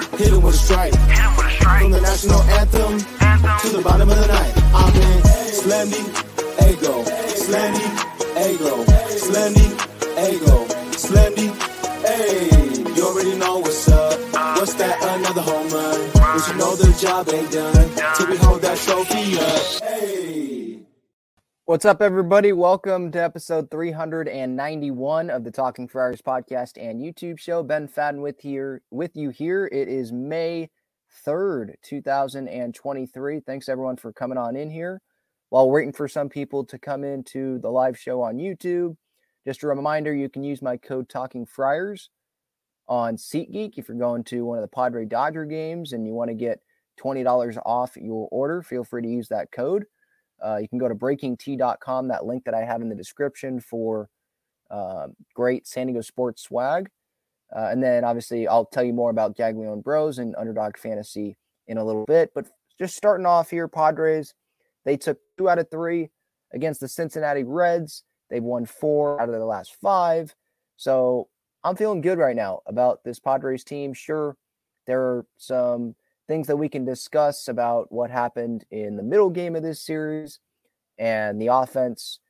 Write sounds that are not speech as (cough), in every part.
Hit it with a strike. Hit him with a strike. From the national anthem, Anthem. to the bottom of the night. I'm in Slendy, Ego, Slendy, Ego, Slendy, Ego, Slendy, hey. You already know what's up. What's that? Another home run. But you know the job ain't done till we hold that trophy up. Hey. What's up, everybody? Welcome to episode 391 of the Talking Friars podcast and YouTube show. Ben Fadden with here with you here. It is May 3rd, 2023. Thanks everyone for coming on in here. While waiting for some people to come into the live show on YouTube, just a reminder you can use my code Talking Friars on SeatGeek if you're going to one of the Padre Dodger games and you want to get $20 off your order. Feel free to use that code. Uh, you can go to breakingt.com, that link that I have in the description for uh, great San Diego sports swag. Uh, and then obviously, I'll tell you more about Gaglione Bros and Underdog Fantasy in a little bit. But just starting off here, Padres, they took two out of three against the Cincinnati Reds. They've won four out of their last five. So I'm feeling good right now about this Padres team. Sure, there are some things that we can discuss about what happened in the middle game of this series and the offense.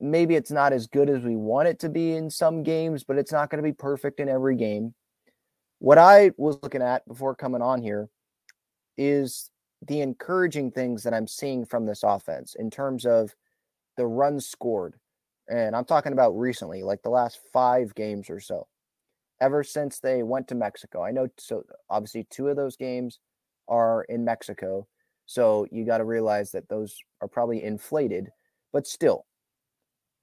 Maybe it's not as good as we want it to be in some games, but it's not going to be perfect in every game. What I was looking at before coming on here is the encouraging things that I'm seeing from this offense in terms of the runs scored. And I'm talking about recently, like the last five games or so ever since they went to Mexico. I know so obviously two of those games are in Mexico. So you got to realize that those are probably inflated, but still.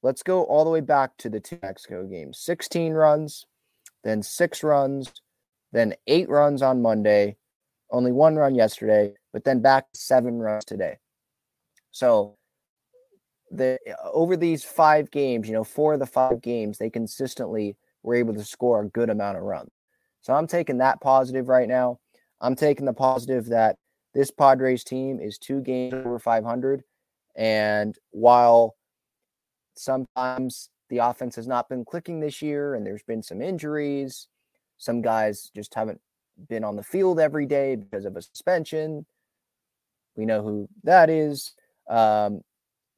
Let's go all the way back to the two Mexico games. 16 runs, then 6 runs, then 8 runs on Monday, only one run yesterday, but then back 7 runs today. So the over these 5 games, you know, four of the 5 games, they consistently were able to score a good amount of runs. So I'm taking that positive right now. I'm taking the positive that this Padres team is two games over 500. And while sometimes the offense has not been clicking this year and there's been some injuries, some guys just haven't been on the field every day because of a suspension. We know who that is. Um,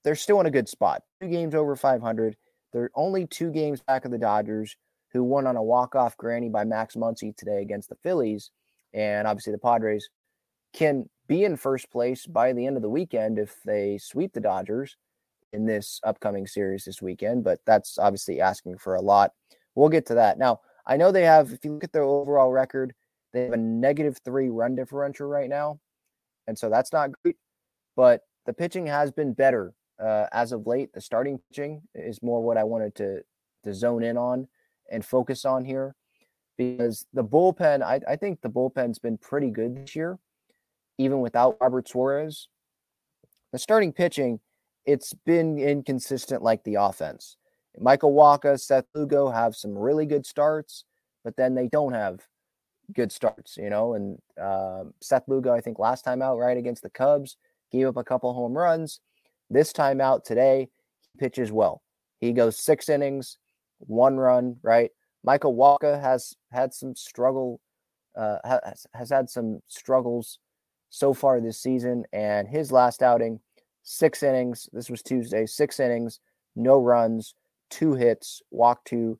they're still in a good spot. Two games over 500. They're only two games back of the Dodgers who won on a walk-off granny by Max Muncy today against the Phillies. And obviously the Padres can be in first place by the end of the weekend if they sweep the Dodgers. in this upcoming series this weekend, but that's obviously asking for a lot. We'll get to that. Now, I know they have, if you look at their overall record, they have a negative three run differential right now. And so that's not great, but the pitching has been better uh, as of late. The starting pitching is more what I wanted to, to zone in on and focus on here because the bullpen, I, I think the bullpen's been pretty good this year, even without Robert Suarez. The starting pitching, it's been inconsistent like the offense. Michael Wacha, Seth Lugo have some really good starts, but then they don't have good starts, you know. And uh, Seth Lugo, I think last time out, right against the Cubs, gave up a couple home runs. This time out today, he pitches well. He goes six innings, one run, right? Michael Wacha has had some struggle, uh, has, has had some struggles so far this season, and his last outing, six innings. This was Tuesday, six innings, no runs, two hits, walk two.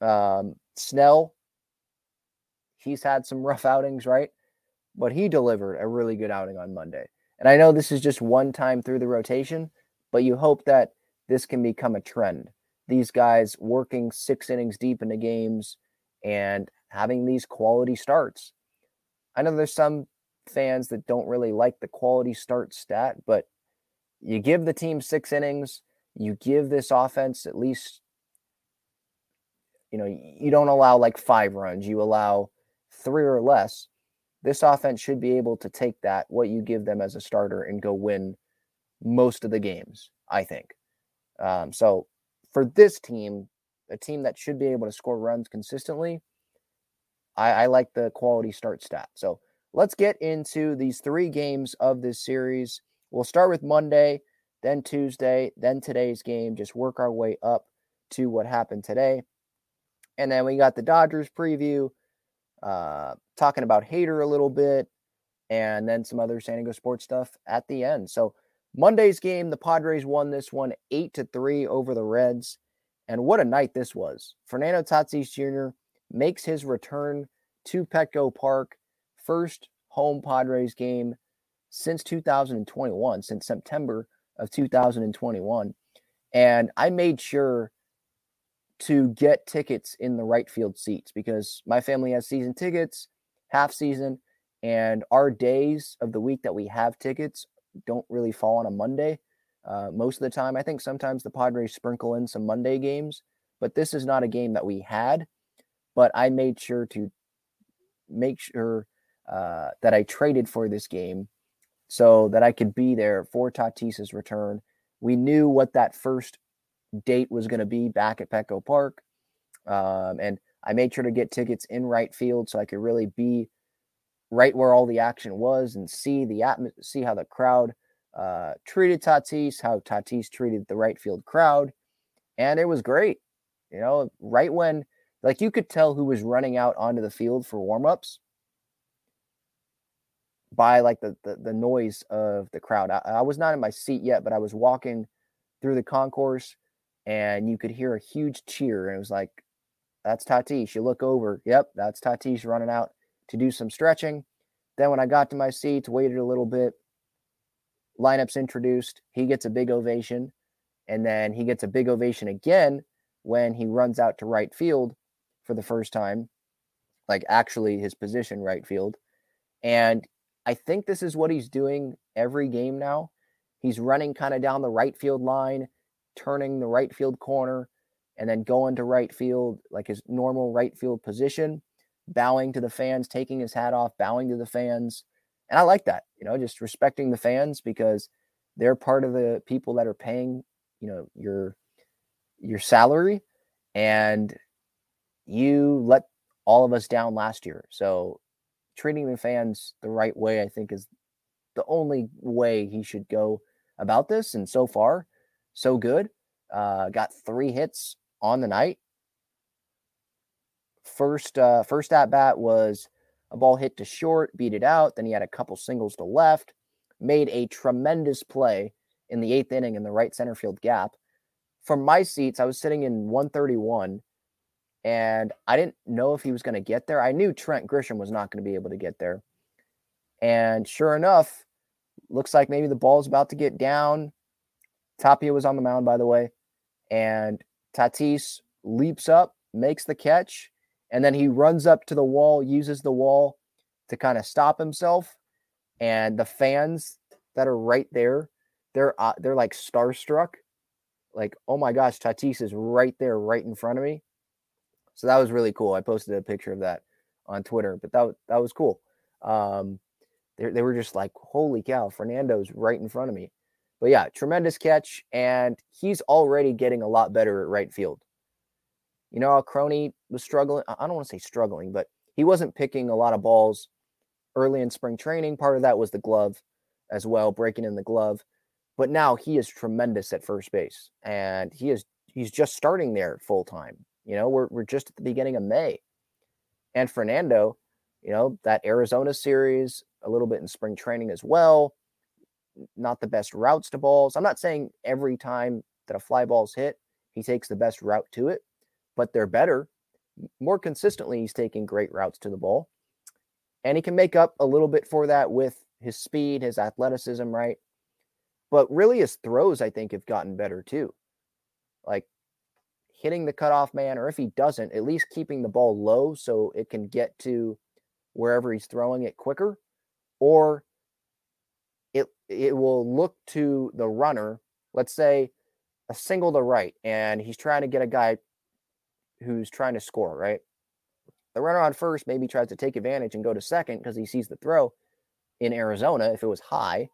Um, Snell, he's had some rough outings, right? But he delivered a really good outing on Monday. And I know this is just one time through the rotation, but you hope that this can become a trend. These guys working six innings deep into games and having these quality starts. I know there's some fans that don't really like the quality start stat, but you give the team six innings, you give this offense at least, you know, you don't allow like five runs, you allow three or less. This offense should be able to take that, what you give them as a starter, and go win most of the games, I think. Um, so for this team, a team that should be able to score runs consistently, I, I like the quality start stat. So let's get into these three games of this series. We'll start with Monday, then Tuesday, then today's game. Just work our way up to what happened today. And then we got the Dodgers preview, uh, talking about Hader a little bit, and then some other San Diego sports stuff at the end. So Monday's game, the Padres won this one eight to three over the Reds. And what a night this was. Fernando Tatis Jr. makes his return to Petco Park. First home Padres game since 2021, since September of 2021. And I made sure to get tickets in the right field seats because my family has season tickets, half season, and our days of the week that we have tickets don't really fall on a Monday. Uh, most of the time, I think sometimes the Padres sprinkle in some Monday games, but this is not a game that we had. But I made sure to make sure uh, that I traded for this game so that I could be there for Tatis's return. We knew what that first date was going to be back at Petco Park. Um, and I made sure to get tickets in right field so I could really be right where all the action was and see the atmosphere, see how the crowd uh, treated Tatis, how Tatis treated the right field crowd. And it was great. You know, right when, like, you could tell who was running out onto the field for warmups by like the, the, the noise of the crowd. I, I, was not in my seat yet, but I was walking through the concourse and you could hear a huge cheer. And it was like, that's Tatis. You look over. Yep, that's Tatis running out to do some stretching. Then when I got to my seats, waited a little bit, lineups introduced. He gets a big ovation. And then he gets a big ovation again when he runs out to right field for the first time, like actually his position right field. And I think this is what he's doing every game now. He's running kind of down the right field line, turning the right field corner, and then going to right field, like his normal right field position, bowing to the fans, taking his hat off, bowing to the fans. And I like that, you know, just respecting the fans because they're part of the people that are paying, you know, your your salary and you let all of us down last year. So treating the fans the right way, I think, is the only way he should go about this. And so far, so good. Uh, got three hits on the night. First, uh, first at bat was a ball hit to short, beat it out. Then he had a couple singles to left. Made a tremendous play in the eighth inning in the right center field gap. From my seats, I was sitting in 131 and I didn't know if he was going to get there. I knew Trent Grisham was not going to be able to get there. And sure enough, looks like maybe the ball's about to get down. Tapia was on the mound, by the way, and Tatis leaps up, makes the catch, and then he runs up to the wall, uses the wall to kind of stop himself. And the fans that are right there, they're uh, they're like starstruck, like oh my gosh, Tatis is right there, right in front of me. So that was really cool. I posted a picture of that on Twitter, but that that was cool. Um, they they were just like, holy cow, Fernando's right in front of me. But yeah, tremendous catch, and he's already getting a lot better at right field. You know, how Crony was struggling. I don't want to say struggling, but he wasn't picking a lot of balls early in spring training. Part of that was the glove as well, breaking in the glove. But now he is tremendous at first base, and he is he's just starting there full time. You know, we're we're just at the beginning of May, and Fernando, you know, that Arizona series, a little bit in spring training as well. Not the best routes to balls. I'm not saying every time that a fly ball's hit, he takes the best route to it, but they're better. More consistently, he's taking great routes to the ball. And he can make up a little bit for that with his speed, his athleticism, right? But really, his throws, I think, have gotten better too. Like hitting the cutoff man, or if he doesn't, at least keeping the ball low so it can get to wherever he's throwing it quicker, or it it will look to the runner. Let's say a single to right, and he's trying to get a guy who's trying to score, right? The runner on first maybe tries to take advantage and go to second because he sees the throw in Arizona if it was high.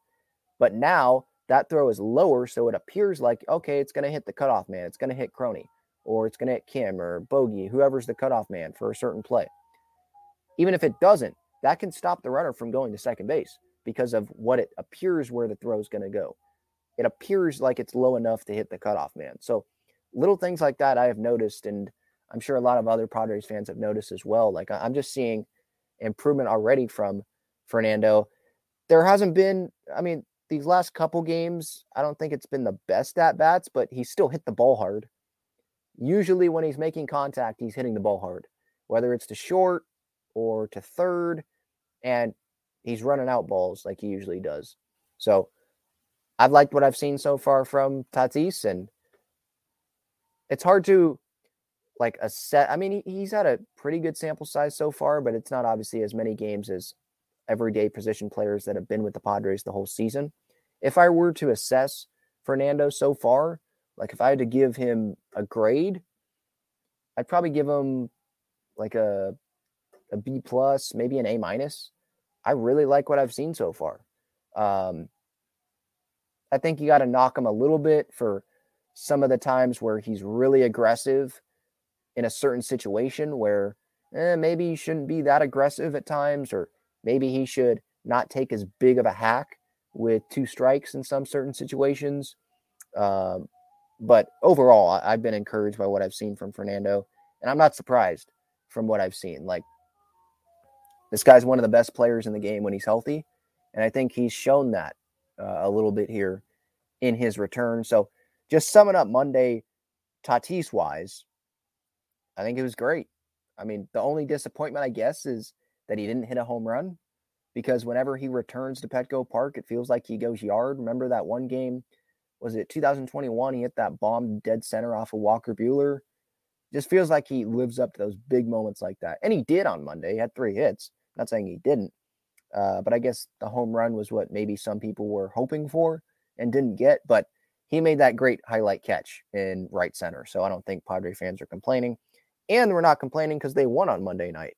But now that throw is lower, so it appears like, okay, it's going to hit the cutoff man. It's going to hit Crony, or it's going to hit Kim or Bogey, whoever's the cutoff man for a certain play. Even if it doesn't, that can stop the runner from going to second base because of what it appears where the throw is going to go. It appears like it's low enough to hit the cutoff man. So little things like that I have noticed, and I'm sure a lot of other Padres fans have noticed as well. Like I'm just seeing improvement already from Fernando. There hasn't been, I mean, these last couple games, I don't think it's been the best at bats, but he still hit the ball hard. Usually, when he's making contact, he's hitting the ball hard, whether it's to short or to third, and he's running out balls like he usually does. So, I've liked what I've seen so far from Tatis, and it's hard to like a set. I mean, he, he's had a pretty good sample size so far, but it's not obviously as many games as everyday position players that have been with the Padres the whole season. If I were to assess Fernando so far, like if I had to give him a grade, I'd probably give him like a a B plus, maybe an A minus. I really like what I've seen so far. Um, I think you got to knock him a little bit for some of the times where he's really aggressive in a certain situation where eh, maybe he shouldn't be that aggressive at times, or maybe he should not take as big of a hack with two strikes in some certain situations. Um, but overall, I've been encouraged by what I've seen from Fernando, and I'm not surprised from what I've seen. Like this guy's one of the best players in the game when he's healthy, and I think he's shown that uh, a little bit here in his return. So, just summing up Monday, Tatis wise, I think it was great. I mean, the only disappointment, I guess, is that he didn't hit a home run because whenever he returns to Petco Park, it feels like he goes yard. Remember that one game? Was it 2021? He hit that bomb dead center off of Walker Buehler. Just feels like he lives up to those big moments like that. And he did on Monday. He had three hits. Not saying he didn't. Uh, but I guess the home run was what maybe some people were hoping for and didn't get. But he made that great highlight catch in right center. So I don't think Padre fans are complaining. And we're not complaining because they won on Monday night.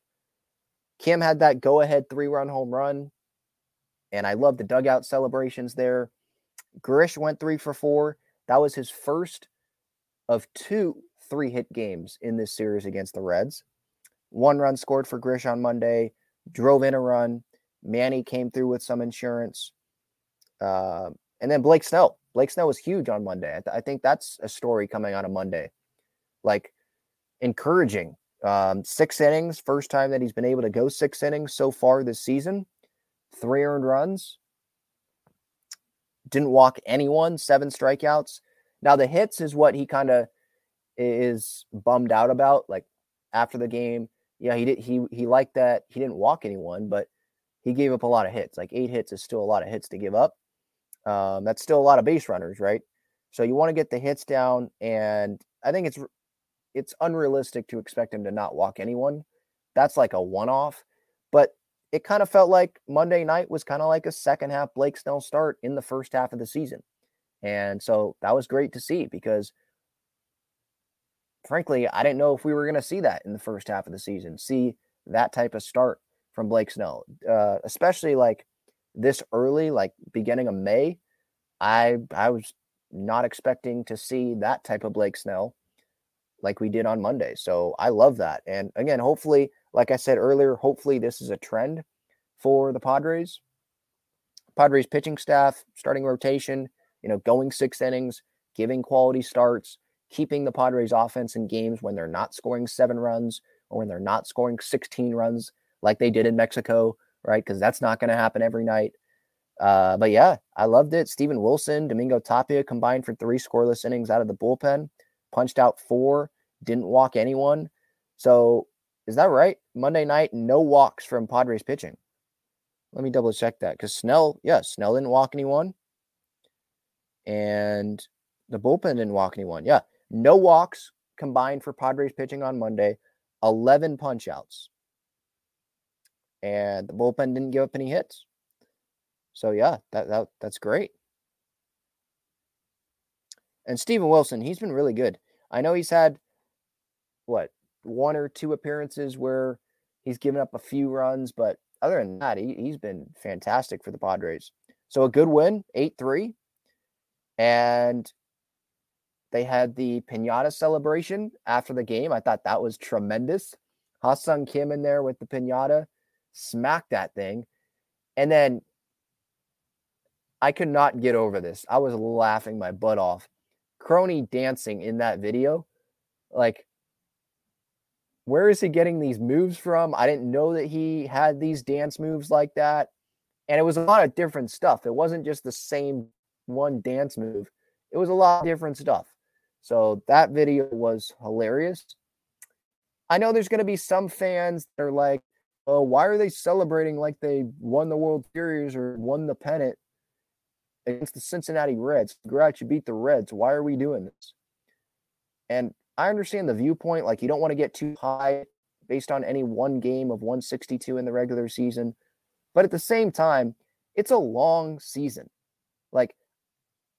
Kim had that go ahead three run home run. And I love the dugout celebrations there. Grish went three for four. That was his first of two three hit games in this series against the Reds. One run scored for Grish on Monday, drove in a run. Manny came through with some insurance. Uh, and then Blake Snell. Blake Snell was huge on Monday. I, th- I think that's a story coming out of Monday. Like encouraging. Um, six innings, first time that he's been able to go six innings so far this season. Three earned runs. Didn't walk anyone, seven strikeouts. Now, the hits is what he kind of is bummed out about. Like after the game, yeah, he did. He he liked that he didn't walk anyone, but he gave up a lot of hits. Like eight hits is still a lot of hits to give up. Um, that's still a lot of base runners, right? So you want to get the hits down, and I think it's it's unrealistic to expect him to not walk anyone. That's like a one off, but it kind of felt like Monday night was kind of like a second half Blake Snell start in the first half of the season. And so that was great to see because frankly, I didn't know if we were going to see that in the first half of the season, see that type of start from Blake Snell, uh, especially like this early, like beginning of May. I I was not expecting to see that type of Blake Snell like we did on Monday. So I love that. And again, hopefully, like I said earlier, hopefully this is a trend for the Padres. Padres pitching staff, starting rotation, you know, going six innings, giving quality starts, keeping the Padres offense in games when they're not scoring seven runs or when they're not scoring 16 runs like they did in Mexico, right? Because that's not going to happen every night. Uh, but yeah, I loved it. Steven Wilson, Domingo Tapia combined for three scoreless innings out of the bullpen, punched out four, didn't walk anyone. So is that right? Monday night, no walks from Padres pitching. Let me double check that because Snell, yeah, Snell didn't walk anyone. And the bullpen didn't walk anyone. Yeah, no walks combined for Padres pitching on Monday, 11 punch outs. And the bullpen didn't give up any hits. So yeah, that, that that's great. And Steven Wilson, he's been really good. I know he's had what one or two appearances where he's given up a few runs, but other than that, he, he's been fantastic for the Padres. So a good win, 8 3. And they had the pinata celebration after the game. I thought that was tremendous. Ha-Seong Kim in there with the pinata, smacked that thing. And then I could not get over this. I was laughing my butt off. Crony dancing in that video. Like, where is he getting these moves from? I didn't know that he had these dance moves like that. And it was a lot of different stuff. It wasn't just the same one dance move, it was a lot of different stuff. So that video was hilarious. I know there's going to be some fans that are like, oh, why are they celebrating like they won the World Series or won the pennant against the Cincinnati Reds? Congrats, you beat the Reds. Why are we doing this? And I understand the viewpoint. Like, you don't want to get too high based on any one game of 162 in the regular season. But at the same time, it's a long season. Like,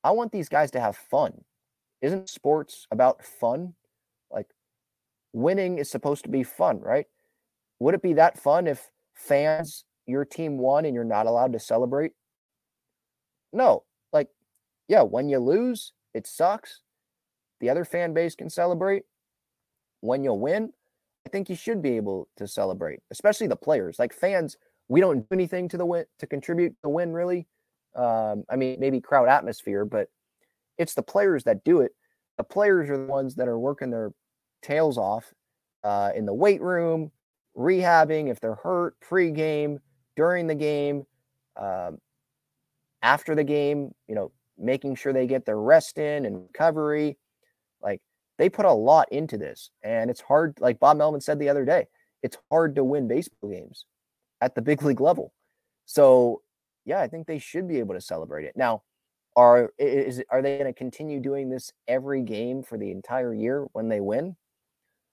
I want these guys to have fun. Isn't sports about fun? Like, winning is supposed to be fun, right? Would it be that fun if fans, your team won and you're not allowed to celebrate? No. Like, yeah, when you lose, it sucks. The other fan base can celebrate. When you win, I think you should be able to celebrate, especially the players. Like fans, we don't do anything to the win to contribute to the win, really. Um, I mean, maybe crowd atmosphere, but it's the players that do it. The players are the ones that are working their tails off uh, in the weight room, rehabbing if they're hurt, pre-game, during the game, um, after the game. You know, making sure they get their rest in and recovery. Like they put a lot into this, and it's hard. Like Bob Melvin said the other day, it's hard to win baseball games at the big (laughs) league level. So, yeah, I think they should be able to celebrate it now are is are they going to continue doing this every game for the entire year when they win?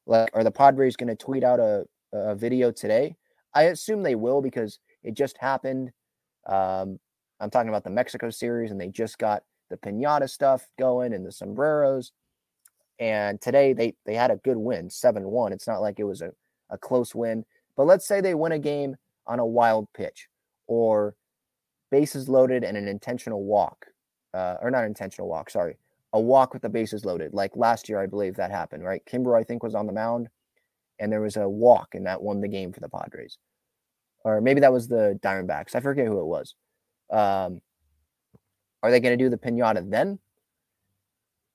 Like, are the Padres going to tweet out a, a video today? I assume they will because it just happened. Um, I'm talking about the Mexico series, and they just got the pinata stuff going and the sombreros. And today they they had a good win, seven one. It's not like it was a, a close win, but let's say they win a game on a wild pitch or bases loaded and an intentional walk uh, or not intentional walk, sorry, a walk with the bases loaded. Like last year, I believe that happened, right? Kimbrel, I think, was on the mound and there was a walk and that won the game for the Padres. Or maybe that was the Diamondbacks. I forget who it was. Um, are they going to do the pinata then?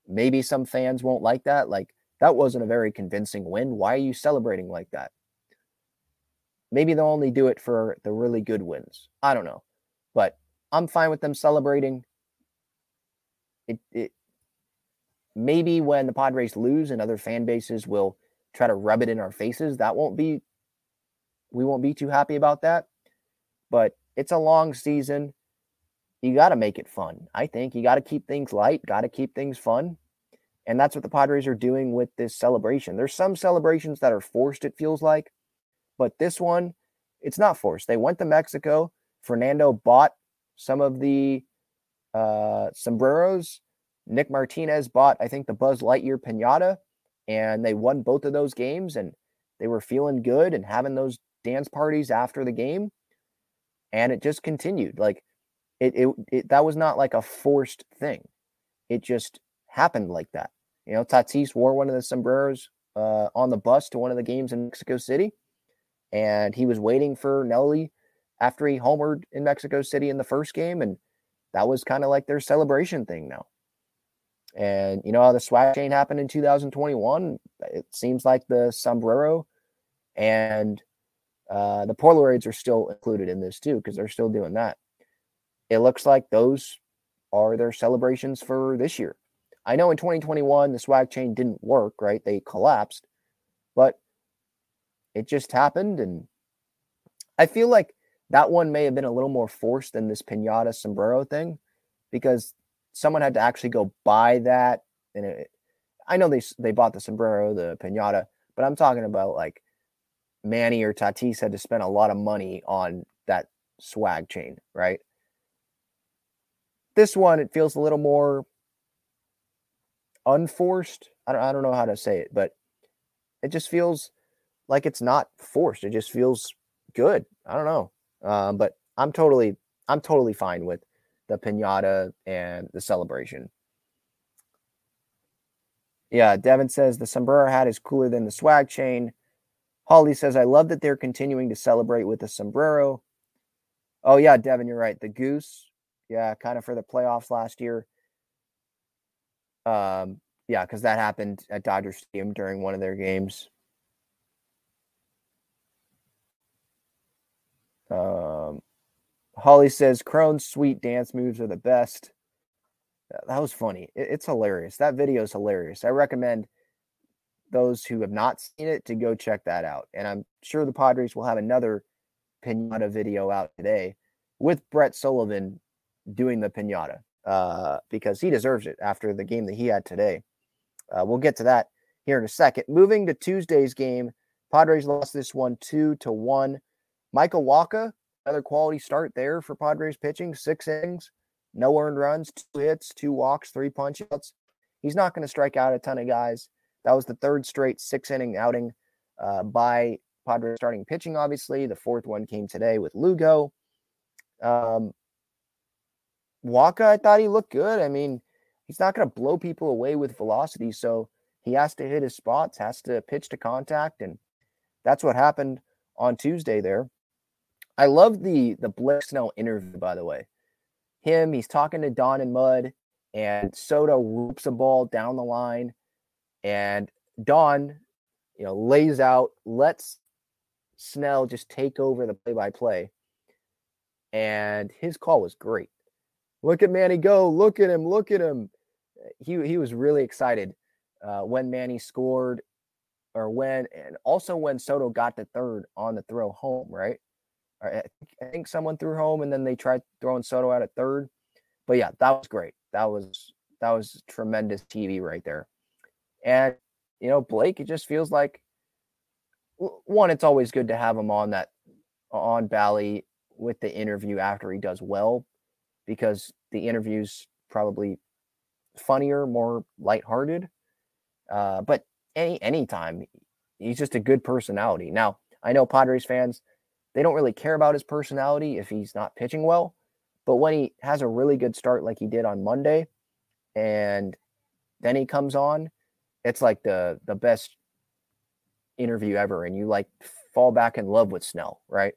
Maybe some fans won't like that. Like, that wasn't a very convincing win. Why are you celebrating like that? Maybe they'll only do it for the really good wins. I don't know. But I'm fine with them celebrating it, it maybe when the Padres lose and other fan bases will try to rub it in our faces, that won't be we won't be too happy about that. But it's a long season. You got to make it fun. I think you got to keep things light, got to keep things fun. And that's what the Padres are doing with this celebration. There's some celebrations that are forced, it feels like, but this one, it's not forced. They went to Mexico. Fernando bought some of the uh, sombreros. Nick Martinez bought, I think, the Buzz Lightyear pinata, and they won both of those games. And they were feeling good and having those dance parties after the game. And it just continued. Like it, it, it that was not like a forced thing. It just happened like that. You know, Tatis wore one of the sombreros uh, on the bus to one of the games in Mexico City, and he was waiting for Nelly after he homered in Mexico City in the first game, and that was kind of like their celebration thing now. And you know how the swag chain happened in 2021. It seems like the sombrero and uh, the Polaroids are still included in this too because they're still doing that. It looks like those are their celebrations for this year. I know in 2021 the swag chain didn't work, right? They collapsed, but it just happened. And I feel like that one may have been a little more forced than this pinata sombrero thing because someone had to actually go buy that. And it, I know they they bought the sombrero, the pinata, but I'm talking about like Manny or Tatis had to spend a lot of money on that swag chain, right? This one, it feels a little more unforced. I don't, I don't know how to say it, but it just feels like it's not forced. It just feels good. I don't know. Um, but I'm totally, I'm totally fine with the pinata and the celebration. Yeah, Devin says the sombrero hat is cooler than the swag chain. Holly says, I love that they're continuing to celebrate with the sombrero. Oh, yeah, Devin, you're right. The goose, yeah, kind of for the playoffs last year. Um, yeah, because that happened at Dodger Stadium during one of their games. Um, Holly says Crone's sweet dance moves are the best. That was funny. it's hilarious. That video is hilarious. I recommend those who have not seen it to go check that out. And I'm sure the Padres will have another pinata video out today with Brett Sullivan doing the pinata uh, because he deserves it after the game that he had today. Uh, we'll get to that here in a second. Moving to Tuesday's game, Padres lost this one two to one. Michael Wacha, another quality start there for Padres pitching, six innings, no earned runs, two hits, two walks, three punchouts. He's not going to strike out a ton of guys. That was the third straight six inning outing uh, by Padres starting pitching, obviously. The fourth one came today with Lugo. Um, Wacha, I thought he looked good. I mean, he's not going to blow people away with velocity. So he has to hit his spots, has to pitch to contact. And that's what happened on Tuesday there. I love the the Blake Snell interview, by the way. Him, he's talking to Don and Mud, and Soto whoops a ball down the line. And Don, you know, lays out, lets Snell just take over the play by play. And his call was great. Look at Manny go. Look at him. Look at him. He, he was really excited uh, when Manny scored or when, and also when Soto got the third on the throw home, right? I think someone threw home and then they tried throwing Soto out at third. But yeah, that was great. That was that was tremendous TV right there. And you know, Blake, it just feels like one, it's always good to have him on that on Bally with the interview after he does well, because the interview's probably funnier, more lighthearted. Uh, but any anytime, he's just a good personality. Now, I know Padres fans, they don't really care about his personality if he's not pitching well, but when he has a really good start like he did on Monday, and then he comes on it's like the the best interview ever and you like fall back in love with Snell, right?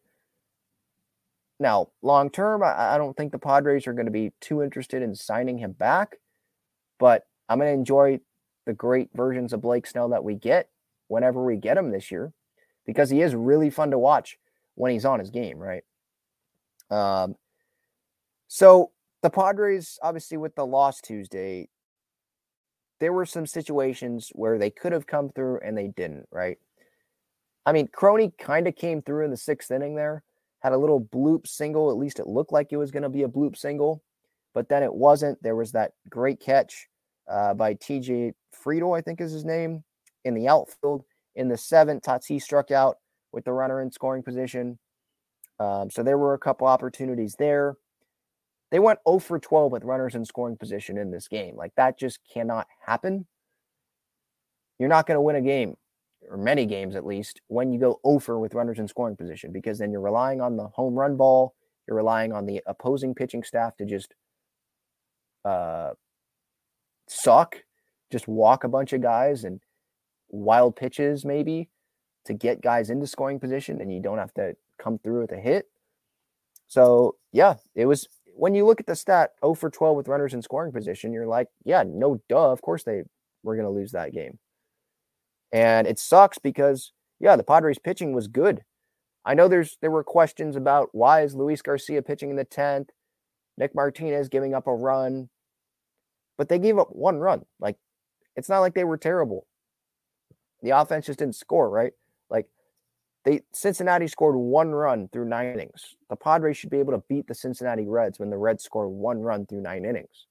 Now, long term, I, I don't think the Padres are going to be too interested in signing him back, but I'm going to enjoy the great versions of Blake Snell that we get whenever we get him this year because he is really fun to watch when he's on his game, right? Um, so the Padres, obviously, with the loss Tuesday, there were some situations where they could have come through and they didn't, right? I mean, Crony kind of came through in the sixth inning there, had a little bloop single. At least it looked like it was going to be a bloop single. but then it wasn't. There was that great catch uh, by TJ Friedl, I think is his name, in the outfield. In the seventh, Tatis struck out with the runner in scoring position. Um, so there were a couple opportunities there. They went 0 for 12 with runners in scoring position in this game. Like that just cannot happen. You're not going to win a game, or many games at least, when you go over with runners in scoring position, because then you're relying on the home run ball. You're relying on the opposing pitching staff to just uh, suck, just walk a bunch of guys and wild pitches maybe to get guys into scoring position, and you don't have to come through with a hit. So yeah, it was when you look at the stat 0 for 12 with runners in scoring position, you're like, yeah, no duh, of course they were going to lose that game. And it sucks because yeah, the Padres pitching was good. I know there's there were questions about why is Luis Garcia pitching in the 10th, Nick Martinez giving up a run, but they gave up one run. Like it's not like they were terrible. The offense just didn't score, right? Like they Cincinnati scored one run through nine innings. The Padres should be able to beat the Cincinnati Reds when the Reds score one run through nine innings.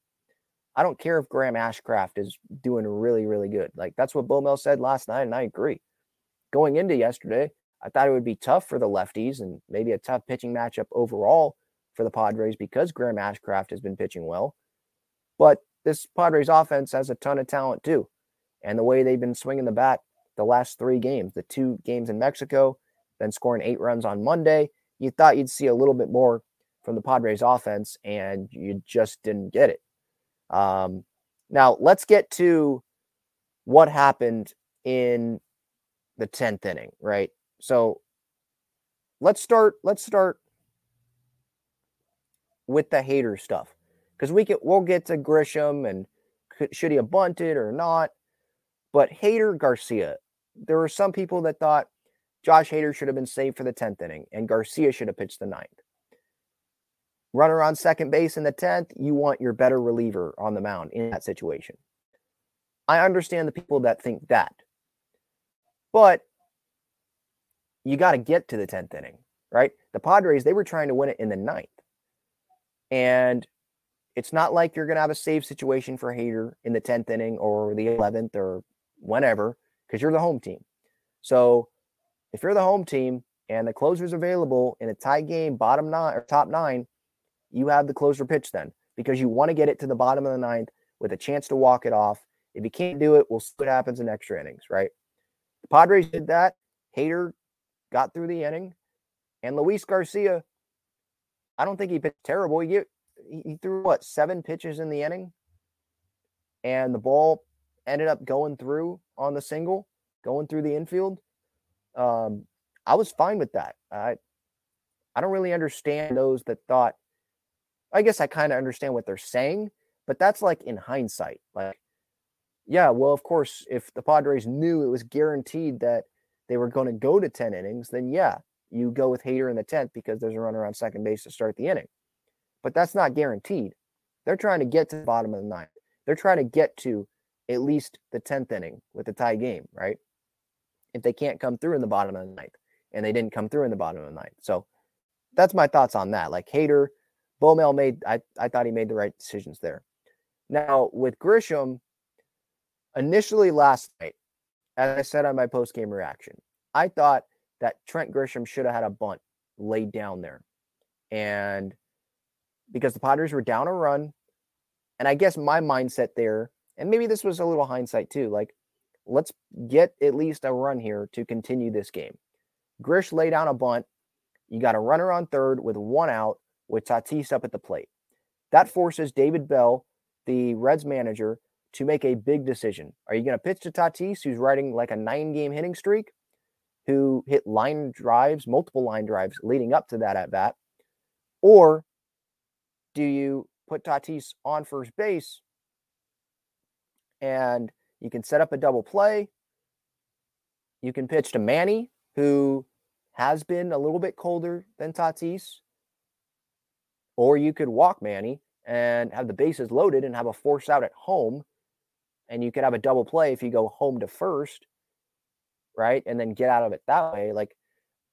I don't care if Graham Ashcraft is doing really, really good. Like that's what Bo Mel said last night, and I agree. Going into yesterday, I thought it would be tough for the lefties and maybe a tough pitching matchup overall for the Padres because Graham Ashcraft has been pitching well. But this Padres offense has a ton of talent too. And the way they've been swinging the bat the last three games, the two games in Mexico, then scoring eight runs on Monday, you thought you'd see a little bit more from the Padres offense, and you just didn't get it. Um, now, let's get to what happened in the 10th inning, right? So let's start, let's start with the Hader stuff because we can we'll get to Grisham and should he have bunted or not. But Hader Garcia, there were some people that thought Josh Hader should have been saved for the 10th inning and Garcia should have pitched the ninth. Runner on second base in the 10th, you want your better reliever on the mound in that situation. I understand the people that think that. But you got to get to the 10th inning, right? The Padres, they were trying to win it in the ninth. And it's not like you're going to have a save situation for Hader in the 10th inning or the 11th or whenever because you're the home team. So if you're the home team and the closer's available in a tie game, bottom nine or top nine, you have the closer pitch then because you want to get it to the bottom of the ninth with a chance to walk it off. If you can't do it, we'll see what happens in extra innings, right? The Padres did that. Hader got through the inning, and Luis Garcia, I don't think he pitched terrible. He, he threw what seven pitches in the inning, and the ball ended up going through on the single, going through the infield. Um, I was fine with that. I I don't really understand those that thought. I guess I kind of understand what they're saying, but that's like in hindsight. Like, yeah, well, of course, if the Padres knew it was guaranteed that they were going to go to 10 innings, then yeah, you go with Hader in the 10th because there's a runner on second base to start the inning. But that's not guaranteed. They're trying to get to the bottom of the ninth. They're trying to get to at least the 10th inning with a tie game, right? If they can't come through in the bottom of the ninth, and they didn't come through in the bottom of the ninth. So that's my thoughts on that. Like Hader, Bomel made, I, I thought he made the right decisions there. Now with Grisham, initially last night, as I said on my post game reaction, I thought that Trent Grisham should have had a bunt laid down there. And because the Padres were down a run, and I guess my mindset there, and maybe this was a little hindsight too, like let's get at least a run here to continue this game. Grish lay down a bunt. You got a runner on third with one out with Tatis up at the plate. That forces David Bell, the Reds manager, to make a big decision. Are you going to pitch to Tatis, who's riding like a nine game hitting streak, who hit line drives, multiple line drives leading up to that at bat? Or do you put Tatis on first base and you can set up a double play? You can pitch to Manny, who has been a little bit colder than Tatis. Or you could walk Manny and have the bases loaded and have a force out at home. And you could have a double play if you go home to first, right? And then get out of it that way. Like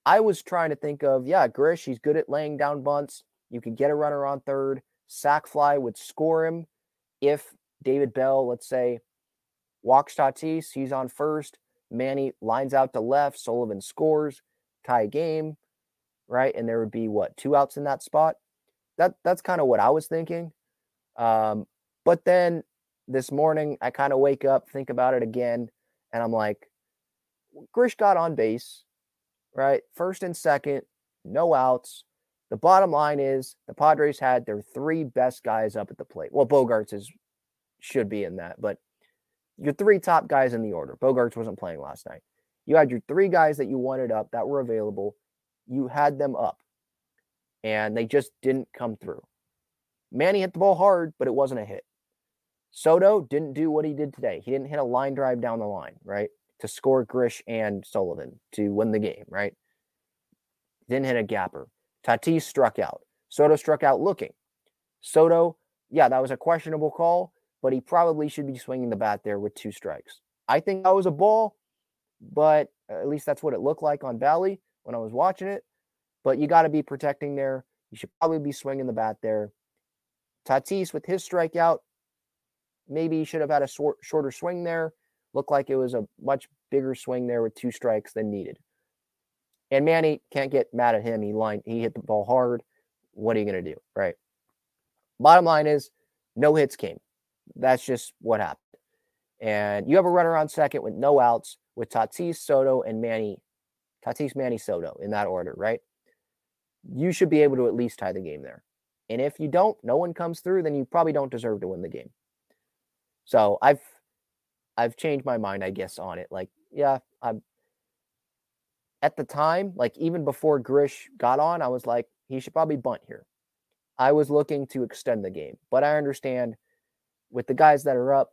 I was trying to think of, yeah, Grish, he's good at laying down bunts. You could get a runner on third, sack fly would score him if David Bell, let's say, walks Tatis, he's on first. Manny lines out to left. Sullivan scores, tie game, right? And there would be what two outs in that spot. That that's kind of what I was thinking. Um, but then this morning, I kind of wake up, think about it again, and I'm like, Grish got on base, right? First and second, no outs. The bottom line is the Padres had their three best guys up at the plate. Well, Bogaerts is should be in that, but your three top guys in the order. Bogaerts wasn't playing last night. You had your three guys that you wanted up that were available. You had them up, and they just didn't come through. Manny hit the ball hard, but it wasn't a hit. Soto didn't do what he did today. He didn't hit a line drive down the line, right? To score Grish and Sullivan to win the game, right? Didn't hit a gapper. Tatis struck out. Soto struck out looking. Soto, yeah, that was a questionable call, but he probably should be swinging the bat there with two strikes. I think that was a ball, but at least that's what it looked like on Bally when I was watching it. But you got to be protecting there. You should probably be swinging the bat there. Tatis with his strikeout, maybe he should have had a short, shorter swing there. Looked like it was a much bigger swing there with two strikes than needed. And Manny can't get mad at him. He lined, he hit the ball hard. What are you going to do? Right. Bottom line is no hits came. That's just what happened. And you have a runner on second with no outs with Tatis, Soto, and Manny. Tatis, Manny, Soto in that order, right? You should be able to at least tie the game there. And if you don't, no one comes through, then you probably don't deserve to win the game. So I've I've changed my mind, I guess, on it. Like, yeah, I'm at the time, like even before Grish got on, I was like, he should probably bunt here. I was looking to extend the game, but I understand with the guys that are up,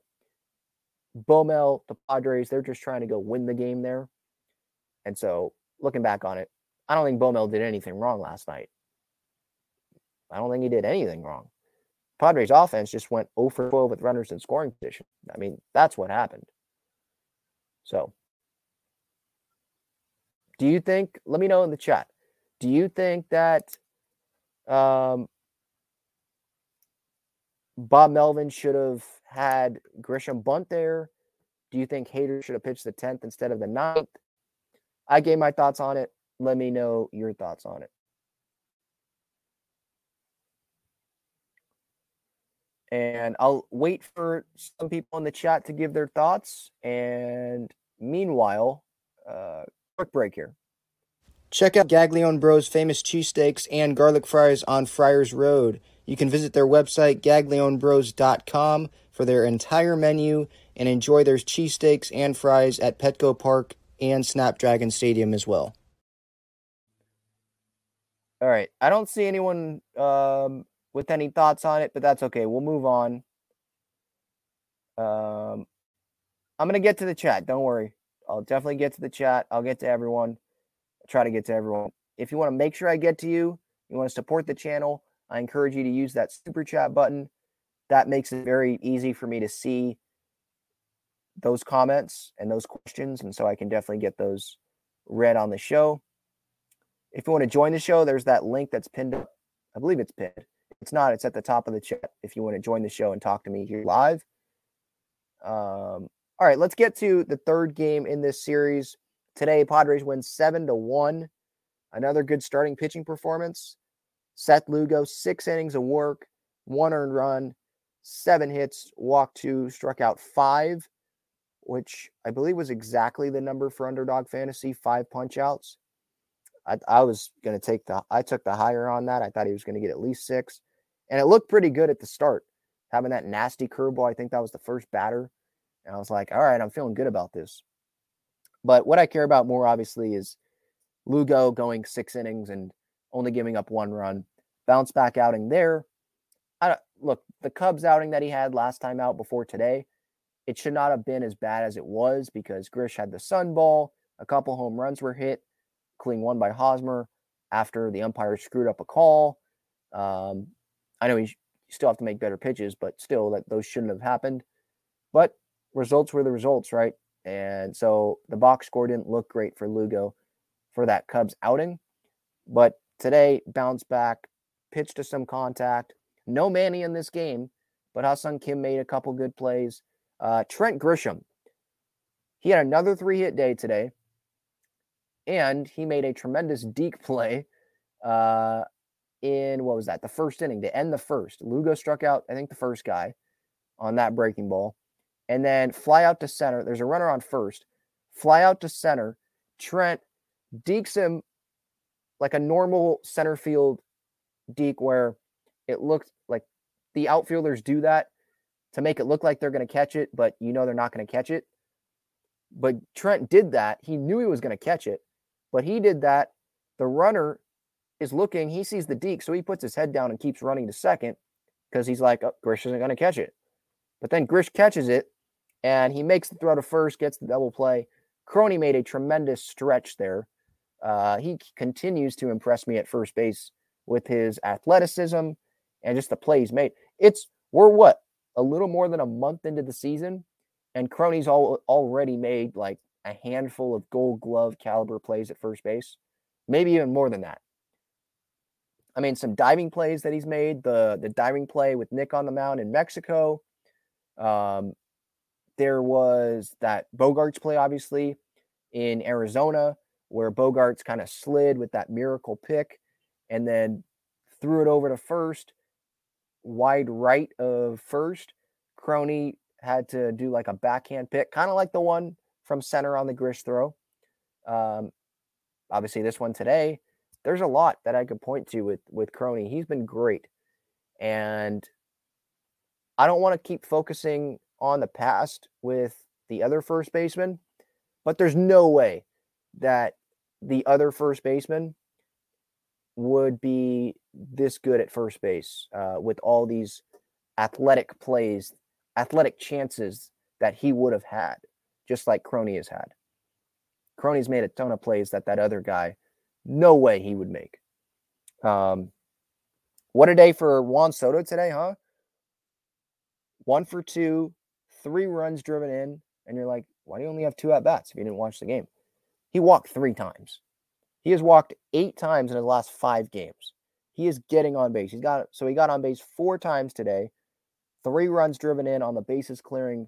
Bomel, the Padres, they're just trying to go win the game there. And so looking back on it, I don't think Bomel did anything wrong last night. I don't think he did anything wrong. Padres offense just went 0 for 12 with runners in scoring position. I mean, that's what happened. So, do you think, let me know in the chat, do you think that um, Bob Melvin should have had Grisham bunt there? Do you think Hader should have pitched the 10th instead of the 9th? I gave my thoughts on it. Let me know your thoughts on it. And I'll wait for some people in the chat to give their thoughts. And meanwhile, uh, quick break here. Check out Gaglione Bros' famous cheesesteaks and garlic fries on Friars Road. You can visit their website, gaglionebros.com, for their entire menu and enjoy their cheesesteaks and fries at Petco Park and Snapdragon Stadium as well. All right. I don't see anyone um, with any thoughts on it, but that's okay. We'll move on. Um, I'm going to get to the chat. Don't worry. I'll definitely get to the chat. I'll get to everyone. I'll try to get to everyone. If you want to make sure I get to you, you want to support the channel, I encourage you to use that super chat button. That makes it very easy for me to see those comments and those questions. And so I can definitely get those read on the show. If you want to join the show, there's that link that's pinned up. I believe it's pinned. It's not, it's at the top of the chat if you want to join the show and talk to me here live. Um, all right, let's get to the third game in this series. Today, Padres win seven to one. Another good starting pitching performance. Seth Lugo, six innings of work, one earned run, seven hits, walked two, struck out five, which I believe was exactly the number for underdog fantasy, five punch outs. I, I was going to take the, I took the higher on that. I thought he was going to get at least six. And it looked pretty good at the start, having that nasty curveball. I think that was the first batter. And I was like, all right, I'm feeling good about this. But what I care about more, obviously, is Lugo going six innings and only giving up one run. Bounce back outing there. I don't, look, the Cubs outing that he had last time out before today, it should not have been as bad as it was because Grish had the sun ball. A couple home runs were hit, including one by Hosmer after the umpire screwed up a call. Um, I know you still have to make better pitches, but still, that those shouldn't have happened. But results were the results, right? And so the box score didn't look great for Lugo for that Cubs outing. But today, bounced back, pitched to some contact. No Manny in this game, but Ha-Seong Kim made a couple good plays. Uh, Trent Grisham, he had another three hit day today, and he made a tremendous deke play uh, in what was that? The first inning to end the first. Lugo struck out, I think, the first guy on that breaking ball, and then fly out to center. There's a runner on first, fly out to center. Trent dekes him like a normal center field deke where it looked like the outfielders do that to make it look like they're going to catch it, but you know they're not going to catch it. But Trent did that. He knew he was going to catch it, but he did that. The runner is looking, he sees the deke, so he puts his head down and keeps running to second because he's like, oh, Grish isn't going to catch it. But then Grish catches it and he makes the throw to first, gets the double play. Crony made a tremendous stretch there. Uh, he continues to impress me at first base with his athleticism and just the plays made. It's we're what a little more than a month into the season, and Crony's all already made like a handful of Gold Glove caliber plays at first base, maybe even more than that. I mean, some diving plays that he's made. The the diving play with Nick on the mound in Mexico. Um, there was that Bogaerts play, obviously, in Arizona, where Bogaerts kind of slid with that miracle pick and then threw it over to first, wide right of first. Crony had to do like a backhand pick, kind of like the one from center on the Grish throw. Um, obviously, this one today, there's a lot that I could point to with with Crony. He's been great, and I don't want to keep focusing on the past with the other first baseman, but there's no way that the other first baseman would be this good at first base uh, with all these athletic plays, athletic chances that he would have had, just like Crony has had. Crony's made a ton of plays that that other guy, no way he would make. Um, what a day for Juan Soto today, huh? One for two, three runs driven in, and you're like, why do you only have two at bats if you didn't watch the game? He walked three times. He has walked eight times in his last five games. He is getting on base. He's got so he got on base four times today. Three runs driven in on the bases clearing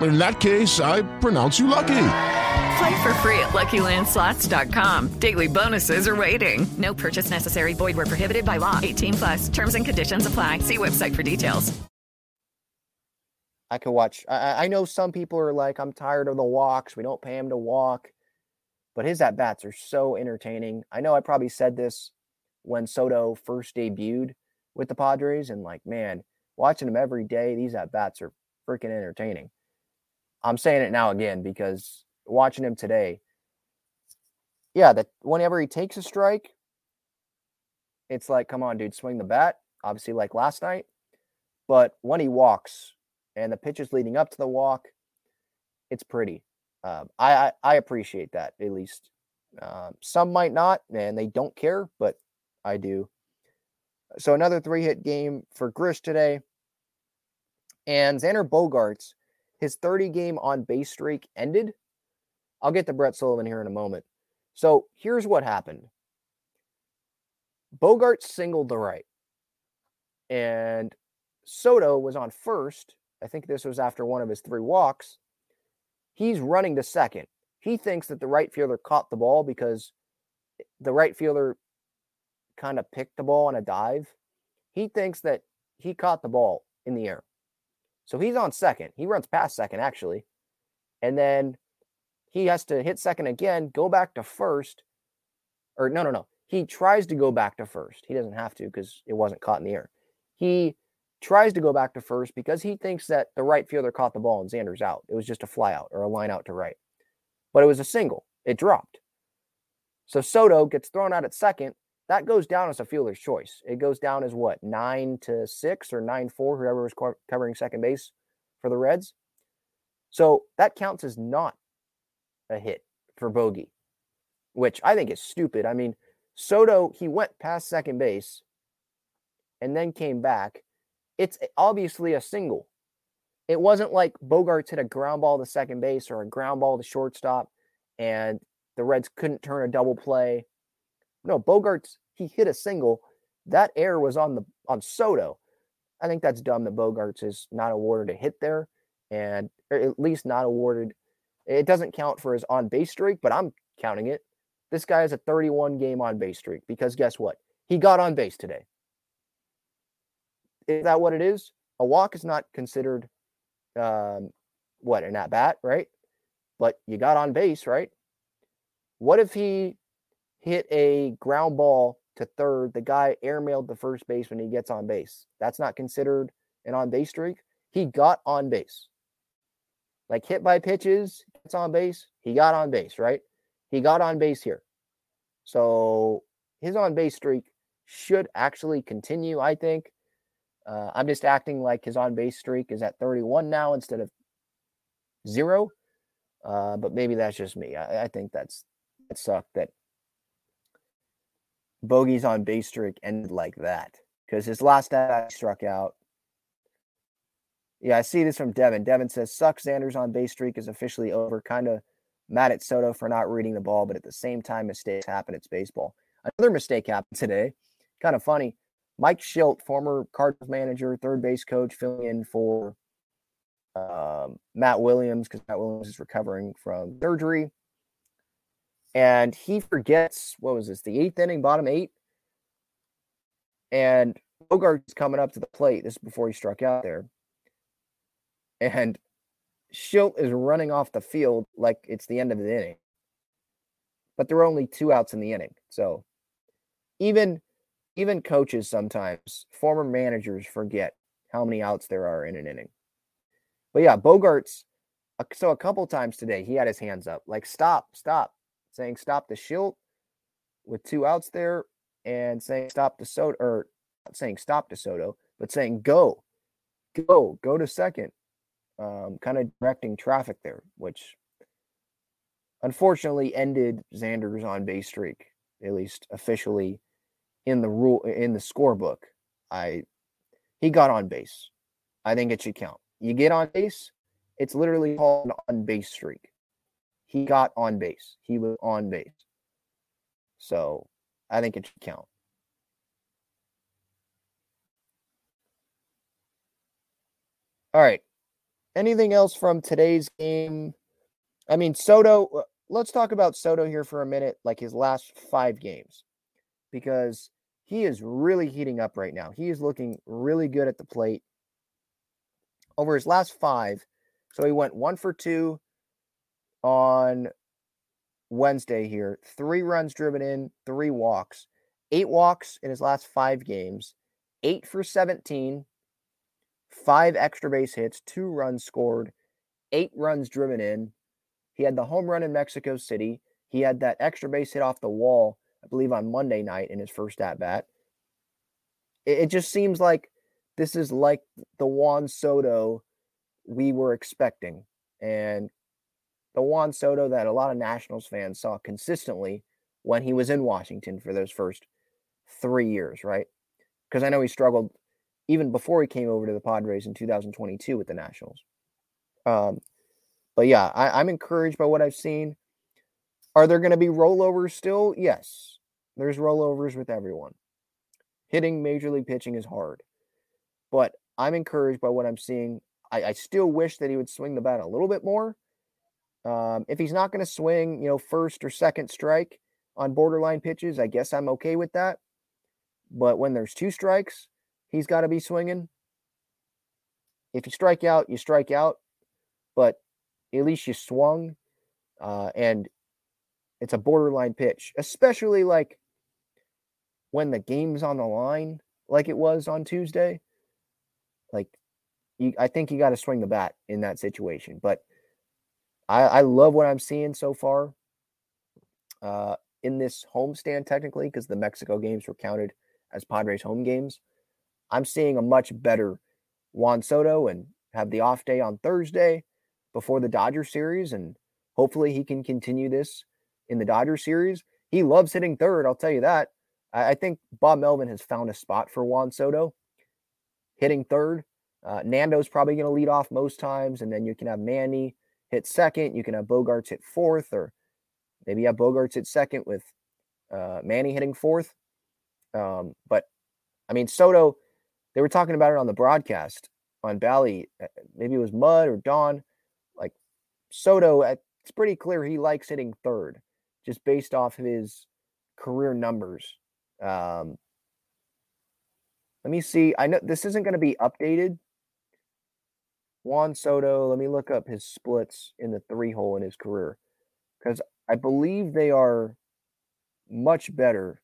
In that case, I pronounce you lucky. Play for free at LuckyLandSlots.com. Daily bonuses are waiting. No purchase necessary. Void were prohibited by law. 18 plus. Terms and conditions apply. See website for details. I could watch. I, I know some people are like, I'm tired of the walks. We don't pay him to walk. But his at bats are so entertaining. I know I probably said this when Soto first debuted with the Padres, and like, man, watching him every day, these at bats are freaking entertaining. I'm saying it now again because watching him today, yeah, that whenever he takes a strike, it's like, come on, dude, swing the bat. Obviously, like last night. But when he walks and the pitches leading up to the walk, it's pretty. Um, I, I, I appreciate that at least. Um, some might not, and they don't care, but I do. So another three hit game for Grish today. And Xander Bogaerts, his 30 game on base streak ended. I'll get to Brett Sullivan here in a moment. So here's what happened Bogart singled the right, and Soto was on first. I think this was after one of his three walks. He's running to second. He thinks that the right fielder caught the ball because the right fielder kind of picked the ball on a dive. He thinks that he caught the ball in the air. So he's on second. He runs past second, actually. And then he has to hit second again, go back to first. Or no, no, no. He tries to go back to first. He doesn't have to because it wasn't caught in the air. He tries to go back to first because he thinks that the right fielder caught the ball and Xander's out. It was just a fly out or a line out to right. But it was a single. It dropped. So Soto gets thrown out at second. That goes down as a fielder's choice. It goes down as what, nine to six or nine four, whoever was covering second base for the Reds. So that counts as not a hit for Bogey, which I think is stupid. I mean, Soto, he went past second base and then came back. It's obviously a single. It wasn't like Bogaerts hit a ground ball to second base or a ground ball to shortstop and the Reds couldn't turn a double play. No, Bogaerts, he hit a single. That error was on the on Soto. I think that's dumb that Bogaerts is not awarded a hit there and at least not awarded. It doesn't count for his on base streak, but I'm counting it. This guy has a 31 game on base streak because guess what? He got on base today. Is that what it is? A walk is not considered um, what an at bat, right? But you got on base, right? What if he hit a ground ball to third? The guy airmailed the first base when he gets on base. That's not considered an on base streak. He got on base. Like hit by pitches, gets on base. He got on base, right? He got on base here. So his on base streak should actually continue, I think. Uh, I'm just acting like his on base streak is at 31 now instead of zero. Uh, but maybe that's just me. I, I think that's it sucked that Bogey's on base streak ended like that because his last at struck out. Yeah, I see this from Devin. Devin says, "Sucks. Xander's on base streak is officially over. Kind of mad at Soto for not reading the ball, but at the same time, mistakes happen. It's baseball. Another mistake happened today. Kind of funny. Mike Shildt, former Cardinals manager, third base coach, filling in for um, Matt Williams because Matt Williams is recovering from surgery. And he forgets, what was this, the eighth inning, bottom eight? And Bogart's coming up to the plate. This is before he struck out there. And Shildt is running off the field like it's the end of the inning. But there are only two outs in the inning. So even even coaches sometimes, former managers forget how many outs there are in an inning. But yeah, Bogaerts, uh, so a couple times today, he had his hands up, like stop, stop, saying stop the Shildt with two outs there, and saying stop to Soto, or saying stop to Soto, but saying go, go, go to second, um, kind of directing traffic there, which unfortunately ended Xander's on base streak, at least officially in the rule in the scorebook. I he got on base. I think it should count. You get on base, it's literally called an on base streak. He got on base. He was on base. So I think it should count. All right. Anything else from today's game? I mean, Soto, uh, let's talk about Soto here for a minute, like his last five games, because he is really heating up right now. He is looking really good at the plate. Over his last five, so he went one for two on Wednesday here, three runs driven in, three walks, eight walks in his last five games, eight for 17, five extra base hits, two runs scored, eight runs driven in. He had the home run in Mexico City. He had that extra base hit off the wall, I believe, on Monday night in his first at bat. It, it just seems like this is like the Juan Soto we were expecting. And the Juan Soto that a lot of Nationals fans saw consistently when he was in Washington for those first three years, right? Because I know he struggled even before he came over to the Padres in 2022 with the Nationals. Um, but yeah, I, I'm encouraged by what I've seen. Are there going to be rollovers still? Yes, there's rollovers with everyone. Hitting major league pitching is hard, but I'm encouraged by what I'm seeing. I, I still wish that he would swing the bat a little bit more. Um, if he's not going to swing, you know, first or second strike on borderline pitches, I guess I'm okay with that. But when there's two strikes, he's got to be swinging. If you strike out, you strike out, but at least you swung. Uh, and it's a borderline pitch, especially like when the game's on the line, like it was on Tuesday. Like, you, I think you got to swing the bat in that situation. But I, I love what I'm seeing so far uh, in this homestand, technically, because the Mexico games were counted as Padres home games. I'm seeing a much better Juan Soto and have the off day on Thursday before the Dodger series. And hopefully he can continue this in the Dodger series. He loves hitting third, I'll tell you that. I, think Bob Melvin has found a spot for Juan Soto hitting third. Uh, Nando's probably going to lead off most times, and then you can have Manny hit second. You can have Bogaerts hit fourth, or maybe have Bogaerts hit second with uh, Manny hitting fourth. Um, but I mean, Soto, they were talking about it on the broadcast on Bally. Uh, maybe it was Mud or Don. Like Soto, uh, it's pretty clear he likes hitting third just based off of his career numbers. Um, let me see. I know this isn't going to be updated. Juan Soto, let me look up his splits in the three hole in his career because I believe they are much better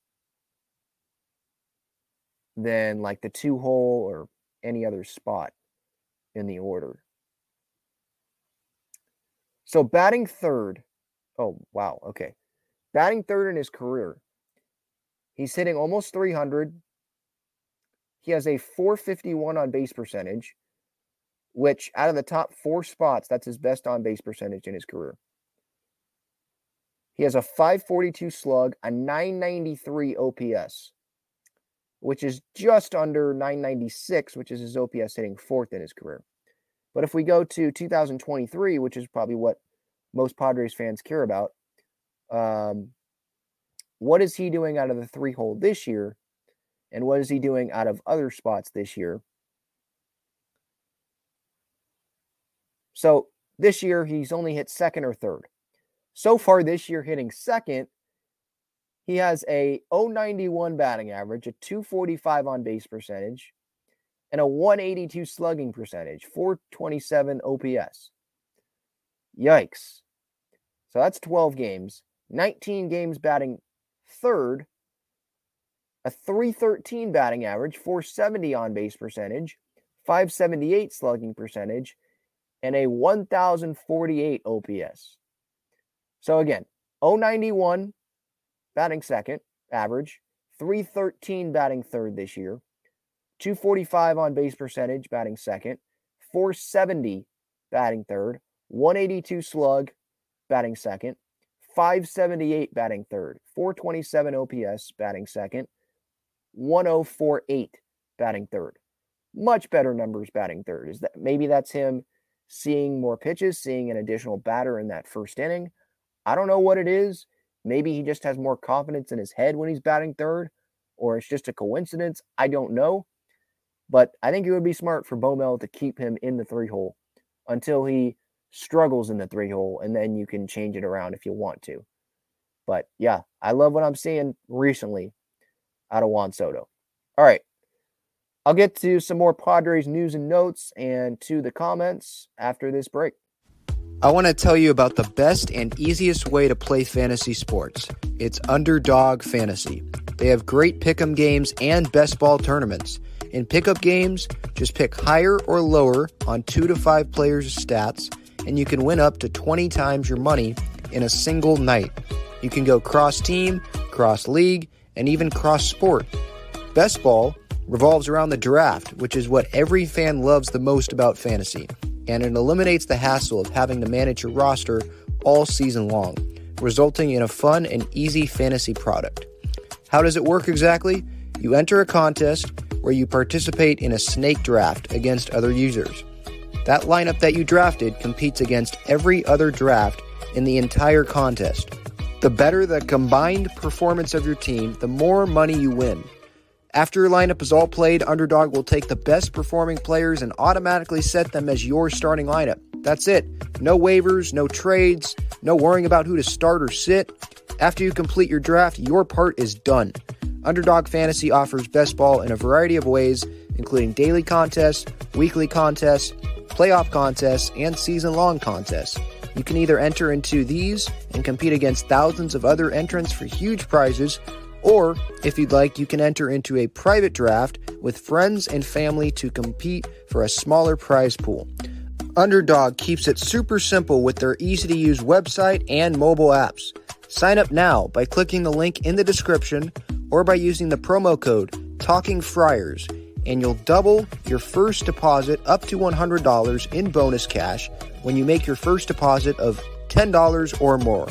than like the two hole or any other spot in the order. So batting third. Oh, wow. Okay. Batting third in his career. He's hitting almost 300. He has a 451 on base percentage, which out of the top four spots, that's his best on base percentage in his career. He has a 542 slug, a 993 OPS, which is just under 996, which is his OPS hitting fourth in his career. But if we go to 2023, which is probably what most Padres fans care about, um, what is he doing out of the three hole this year? And what is he doing out of other spots this year? So this year, he's only hit second or third. So far this year, hitting second, he has a 091 batting average, a 245 on base percentage, and a 182 slugging percentage, 427 OPS. Yikes. So that's 12 games, 19 games batting third, a 313 batting average, 470 on base percentage, 578 slugging percentage, and a 1048 OPS. So again, 091 batting second, average, 313 batting third this year, 245 on base percentage batting second, 470 batting third, 182 slug batting second, 578 batting third, 427 OPS batting second, 1048 batting third. Much better numbers batting third. Is that maybe that's him seeing more pitches, seeing an additional batter in that first inning? I don't know what it is. Maybe he just has more confidence in his head when he's batting third, or it's just a coincidence. I don't know. But I think it would be smart for Bomel to keep him in the three hole until he struggles in the three hole, and then you can change it around if you want to. But yeah, I love what I'm seeing recently out of Juan Soto. All right. I'll get to some more Padres news and notes and to the comments after this break. I want to tell you about the best and easiest way to play fantasy sports. It's Underdog Fantasy. They have great pick'em games and best ball tournaments. In pick'em games, just pick higher or lower on two to five players' stats and you can win up to 20 times your money in a single night. You can go cross team, cross league, and even cross sport. Best Ball revolves around the draft, which is what every fan loves the most about fantasy, and it eliminates the hassle of having to manage your roster all season long, resulting in a fun and easy fantasy product. How does it work exactly? You enter a contest where you participate in a snake draft against other users. That lineup that you drafted competes against every other draft in the entire contest. The better the combined performance of your team, the more money you win. After your lineup is all played, Underdog will take the best performing players and automatically set them as your starting lineup. That's it. No waivers, no trades, no worrying about who to start or sit. After you complete your draft, your part is done. Underdog Fantasy offers best ball in a variety of ways, including daily contests, weekly contests, playoff contests, and season long contests. You can either enter into these and compete against thousands of other entrants for huge prizes, or if you'd like, you can enter into a private draft with friends and family to compete for a smaller prize pool. Underdog keeps it super simple with their easy to use website and mobile apps. Sign up now by clicking the link in the description or by using the promo code Talking Friars, and you'll double your first deposit up to $100 in bonus cash when you make your first deposit of $10 or more.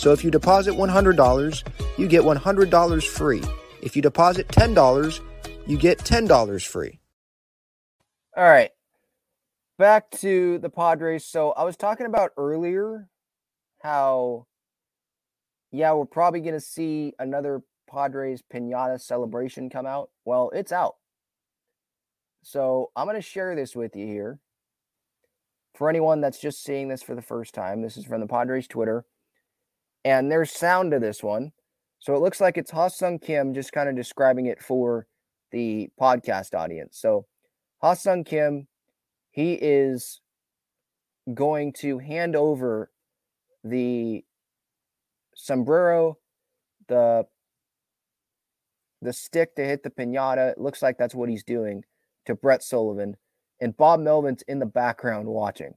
So if you deposit $100, you get $100 free. If you deposit $10, you get $10 free. All right. Back to the Padres. So I was talking about earlier how, yeah, we're probably going to see another Padres pinata celebration come out. Well, it's out. So I'm going to share this with you here. For anyone that's just seeing this for the first time, this is from the Padres Twitter. And there's sound to this one. So it looks like it's Ha-Seong Kim just kind of describing it for the podcast audience. So Ha-Seong Kim, he is going to hand over the sombrero, the the stick to hit the pinata. It looks like that's what he's doing to Brett Sullivan. And Bob Melvin's in the background watching.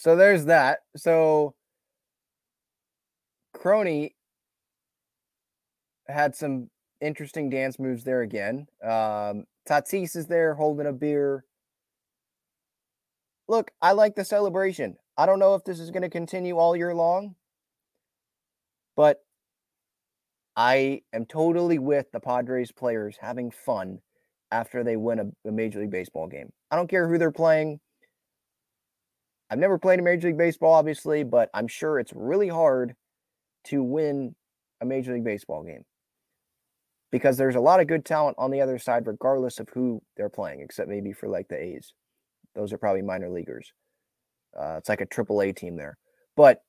So there's that. So Crony had some interesting dance moves there again. Um, Tatis is there holding a beer. Look, I like the celebration. I don't know if this is going to continue all year long, but I am totally with the Padres players having fun after they win a, a Major League Baseball game. I don't care who they're playing. I've never played a Major League Baseball, obviously, but I'm sure it's really hard to win a Major League Baseball game because there's a lot of good talent on the other side, regardless of who they're playing, except maybe for like the A's. Those are probably minor leaguers. Uh, it's like a triple A team there. But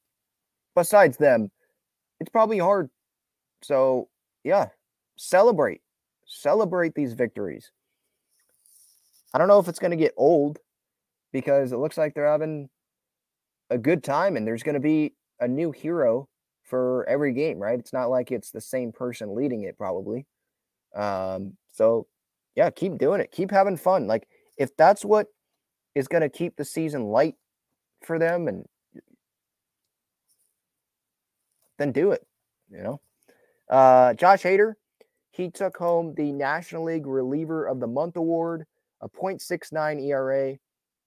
besides them, it's probably hard. So, yeah, celebrate. Celebrate these victories. I don't know if it's going to get old because it looks like they're having a good time and there's going to be a new hero for every game, right? It's not like it's the same person leading it, probably. Um, so, yeah, keep doing it. Keep having fun. Like, if that's what is going to keep the season light for them, and then do it, you know? Uh, Josh Hader, he took home the National League Reliever of the Month award, a 0.69 ERA,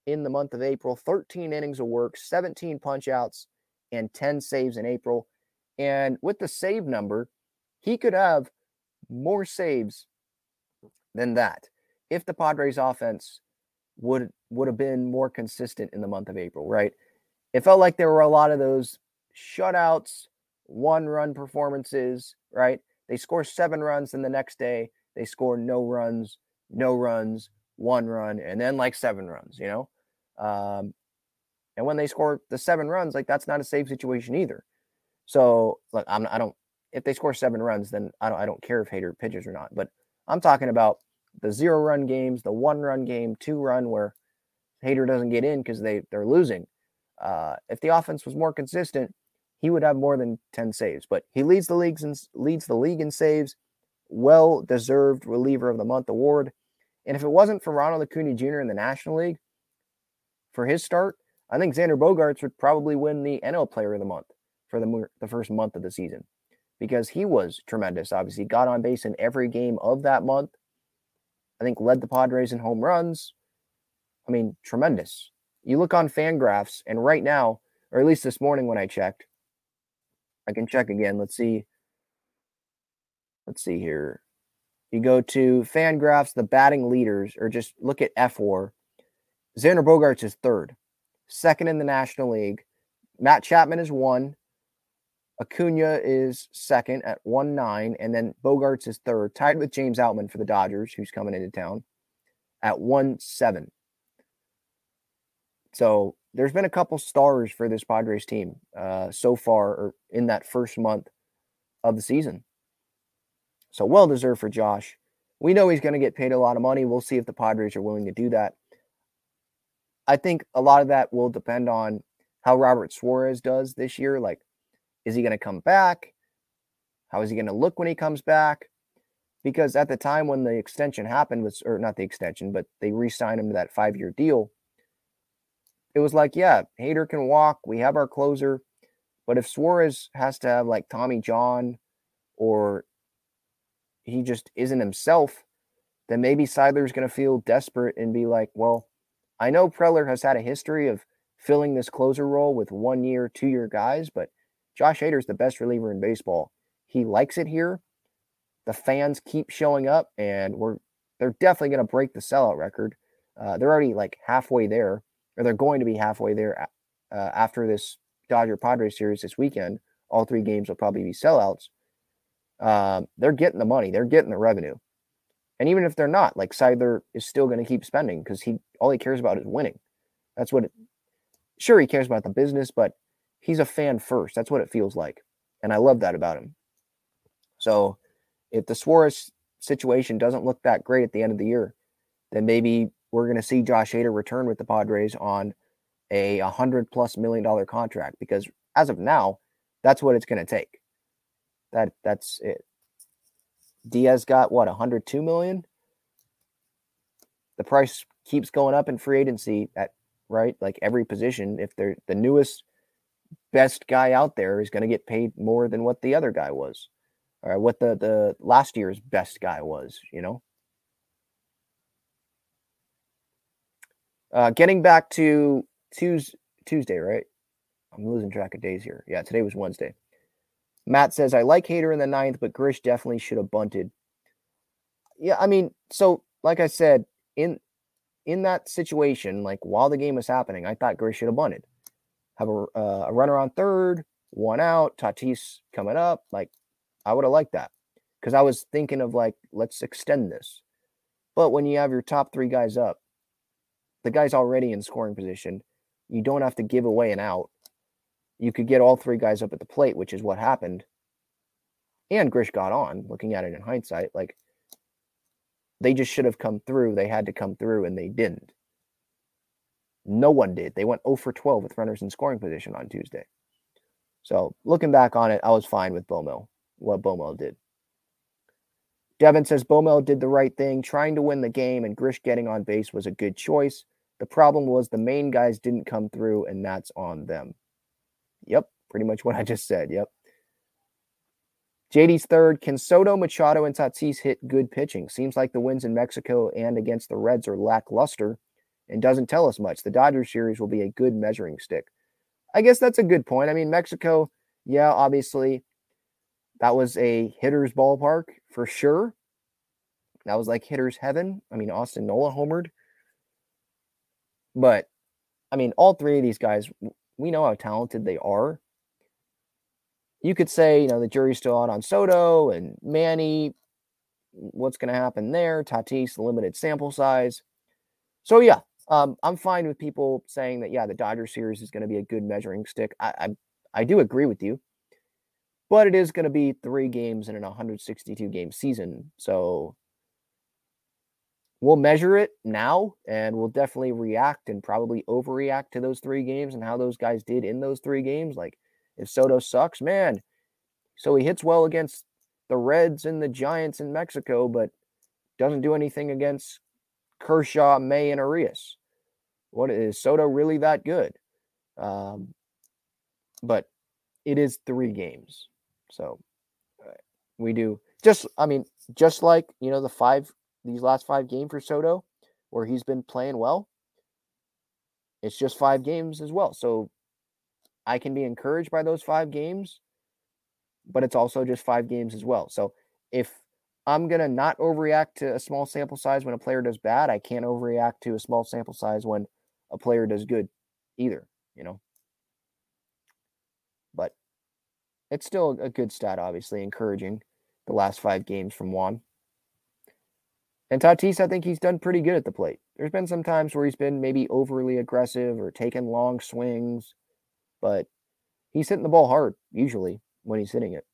in the month of April 13 innings of work, 17 punch outs, and 10 saves in April. And with the save number, he could have more saves than that if the Padres offense would would have been more consistent in the month of April, right? It felt like there were a lot of those shutouts, one run performances, right? They score seven runs, and the next day they score no runs, no runs, one run, and then like seven runs, you know? Um, and when they score the seven runs, like that's not a save situation either. So, look, I'm I don't if they score seven runs, then I don't I don't care if Hader pitches or not. But I'm talking about the zero run games, the one run game, two run where Hader doesn't get in because they they're losing. Uh, if the offense was more consistent, he would have more than 10 saves. But he leads the leagues and leads the league in saves. Well deserved reliever of the month award. And if it wasn't for Ronald Acuna Jr. in the National League for his start, I think Xander Bogaerts would probably win the NL Player of the Month for the, the first month of the season because he was tremendous. Obviously, got on base in every game of that month. I think led the Padres in home runs. I mean, tremendous. You look on Fangraphs, and right now, or at least this morning when I checked, I can check again. Let's see. Let's see here. You go to Fangraphs, the batting leaders, or just look at fWAR. Xander Bogaerts is third, second in the National League. Matt Chapman is one. Acuna is second at 1 9, and then Bogarts is third, tied with James Outman for the Dodgers, who's coming into town at 1 7. So there's been a couple stars for this Padres team uh, so far or in that first month of the season. So well deserved for Josh. We know he's going to get paid a lot of money. We'll see if the Padres are willing to do that. I think a lot of that will depend on how Robert Suarez does this year. Like, is he going to come back? How is he going to look when he comes back? Because at the time when the extension happened was, or not the extension, but they re-signed him to that five-year deal. It was like, yeah, Hader can walk. We have our closer, but if Suarez has to have like Tommy John, or he just isn't himself, then maybe Seidler's going to feel desperate and be like, well, I know Preller has had a history of filling this closer role with one year, two year guys, but Josh Hader's the best reliever in baseball. He likes it here. The fans keep showing up, and we're they're definitely going to break the sellout record. Uh, they're already like halfway there, or they're going to be halfway there uh, after this Dodger Padres series this weekend. All three games will probably be sellouts. Um, they're getting the money, they're getting the revenue, and even if they're not, like Seidler is still going to keep spending because he all he cares about is winning. That's what. It, sure, he cares about the business, but he's a fan first. That's what it feels like. And I love that about him. So if the Suarez situation doesn't look that great at the end of the year, then maybe we're going to see Josh Hader return with the Padres on a 100 plus million dollar contract because as of now, that's what it's going to take. That that's it. Diaz got what 102 million. The price keeps going up in free agency at right like every position. If they're the newest best guy out there is going to get paid more than what the other guy was, or what the the last year's best guy was. You know. Uh, getting back to Tuesday, Tuesday, right? I'm losing track of days here. Yeah, today was Wednesday. Matt says, I like Hader in the ninth, but Grish definitely should have bunted. Yeah, I mean, so like I said, in in that situation, like while the game was happening, I thought Grish should have bunted have a, uh, a runner on third, one out, Tatis coming up. Like, I would have liked that because I was thinking of like, let's extend this. But when you have your top three guys up, the guy's already in scoring position. You don't have to give away an out. You could get all three guys up at the plate, which is what happened. And Grish got on, looking at it in hindsight. Like, they just should have come through. They had to come through, and they didn't. No one did. They went 0 for 12 with runners in scoring position on Tuesday. So looking back on it, I was fine with Bomel, what Bomel did. Devin says Bomel did the right thing, trying to win the game, and Grish getting on base was a good choice. The problem was the main guys didn't come through, and that's on them. Yep, pretty much what I just said. Yep. JD's third. Can Soto, Machado, and Tatis hit good pitching? Seems like the wins in Mexico and against the Reds are lackluster and doesn't tell us much. The Dodgers series will be a good measuring stick. I guess that's a good point. I mean, Mexico, yeah, obviously, that was a hitter's ballpark for sure. That was like hitter's heaven. I mean, Austin Nola homered. But I mean, all three of these guys, we know how talented they are. You could say, you know, the jury's still out on Soto and Manny. What's going to happen there? Tatis, limited sample size. So, yeah, um, I'm fine with people saying that, yeah, the Dodger series is going to be a good measuring stick. I, I, I do agree with you, but it is going to be three games in an 162 game season. So we'll measure it now and we'll definitely react and probably overreact to those three games and how those guys did in those three games. Like if Soto sucks, man, so he hits well against the Reds and the Giants in Mexico, but doesn't do anything against Kershaw, May, and Urias. What is Soto really that good? Um, but it is three games, so uh, we do just. I mean, just like you know the five these last five games for Soto, where he's been playing well. It's just five games as well, so I can be encouraged by those five games, but it's also just five games as well. So if I'm going to not overreact to a small sample size when a player does bad, I can't overreact to a small sample size when a player does good either, you know. But it's still a good stat, obviously, encouraging the last five games from Juan. And Tatis, I think he's done pretty good at the plate. There's been some times where he's been maybe overly aggressive or taking long swings, but he's hitting the ball hard usually when he's hitting it.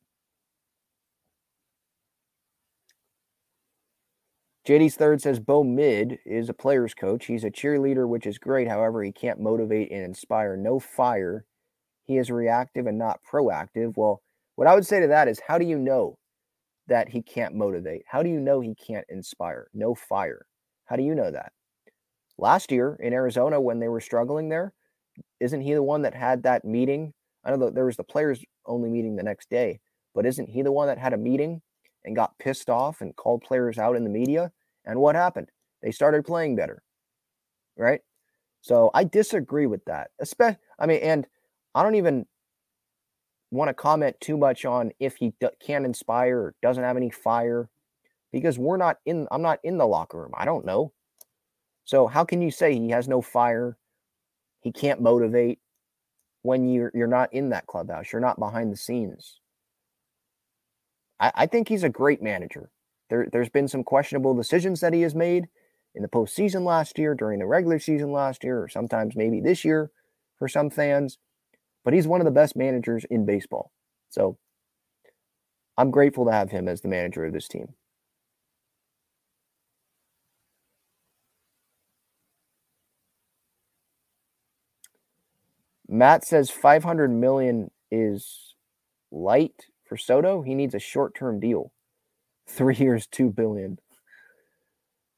JD's third says BoMel is a player's coach. He's a cheerleader, which is great. However, he can't motivate and inspire. No fire. He is reactive and not proactive. Well, what I would say to that is how do you know that he can't motivate? How do you know he can't inspire? No fire. How do you know that? Last year in Arizona, when they were struggling there, isn't he the one that had that meeting? I know that there was the players only meeting the next day, but isn't he the one that had a meeting and got pissed off and called players out in the media? And what happened? They started playing better, right? So I disagree with that. Especially, I mean, and I don't even want to comment too much on if he d- can inspire or doesn't have any fire because we're not in I'm not in the locker room. I don't know. So how can you say he has no fire? He can't motivate when you're you're not in that clubhouse. You're not behind the scenes. I, I think he's a great manager. There, there's been some questionable decisions that he has made in the postseason last year, during the regular season last year, or sometimes maybe this year for some fans but he's one of the best managers in baseball. So I'm grateful to have him as the manager of this team. Matt says 500 million is light for Soto. He needs a short-term deal. 3 years, 2 billion.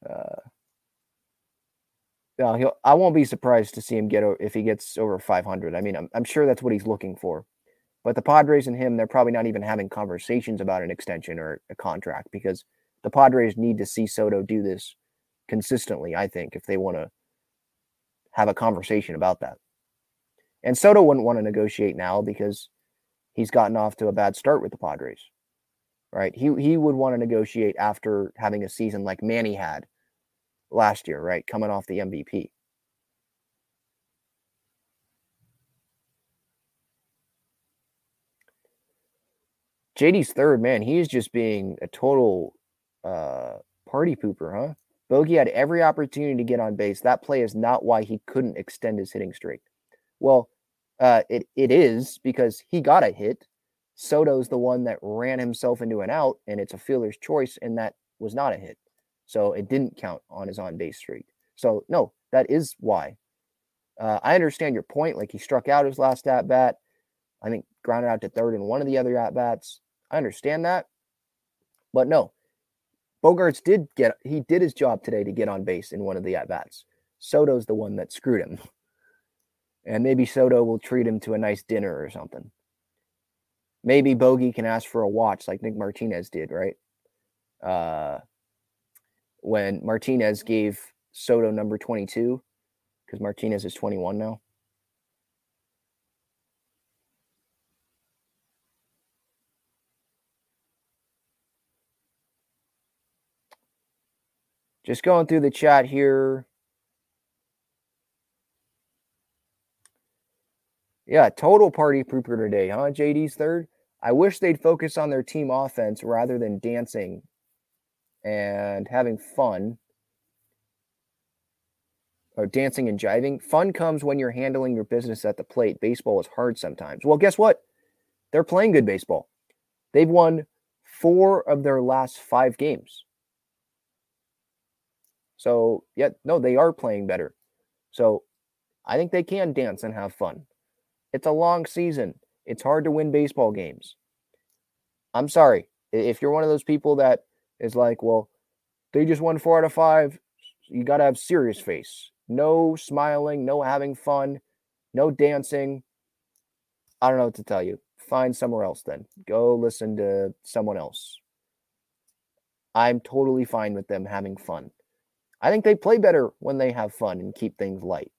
Uh yeah, he'll, I won't be surprised to see him get if he gets over 500. I mean, I'm, I'm sure that's what he's looking for. But the Padres and him, they're probably not even having conversations about an extension or a contract because the Padres need to see Soto do this consistently, I think, if they want to have a conversation about that. And Soto wouldn't want to negotiate now because he's gotten off to a bad start with the Padres. Right? He he would want to negotiate after having a season like Manny had last year, right? Coming off the MVP. JD's third, man, he is just being a total uh, party pooper, huh? Bogey had every opportunity to get on base. That play is not why he couldn't extend his hitting streak. Well, uh, it it is because he got a hit. Soto's the one that ran himself into an out, and it's a fielder's choice, and that was not a hit. So it didn't count on his on base streak. So, no, that is why. Uh, I understand your point. Like he struck out his last at bat. I think grounded out to third in one of the other at bats. I understand that. But no, Bogaerts did get, he did his job today to get on base in one of the at bats. Soto's the one that screwed him. And maybe Soto will treat him to a nice dinner or something. Maybe Bogey can ask for a watch like Nick Martinez did, right? Uh, when Martinez gave Soto number 22 because Martinez is 21 now. Just going through the chat here. Yeah, total party pooper today, huh? JD's third. I wish they'd focus on their team offense rather than dancing and having fun or dancing and jiving. Fun comes when you're handling your business at the plate. Baseball is hard sometimes. Well, guess what? They're playing good baseball. They've won four of their last five games. So, yeah, no, they are playing better. So, I think they can dance and have fun. It's a long season. It's hard to win baseball games. I'm sorry. If you're one of those people that is like, well, they just won four out of five, you got to have serious face. No smiling, no having fun, no dancing. I don't know what to tell you. Find somewhere else then. Go listen to someone else. I'm totally fine with them having fun. I think they play better when they have fun and keep things light.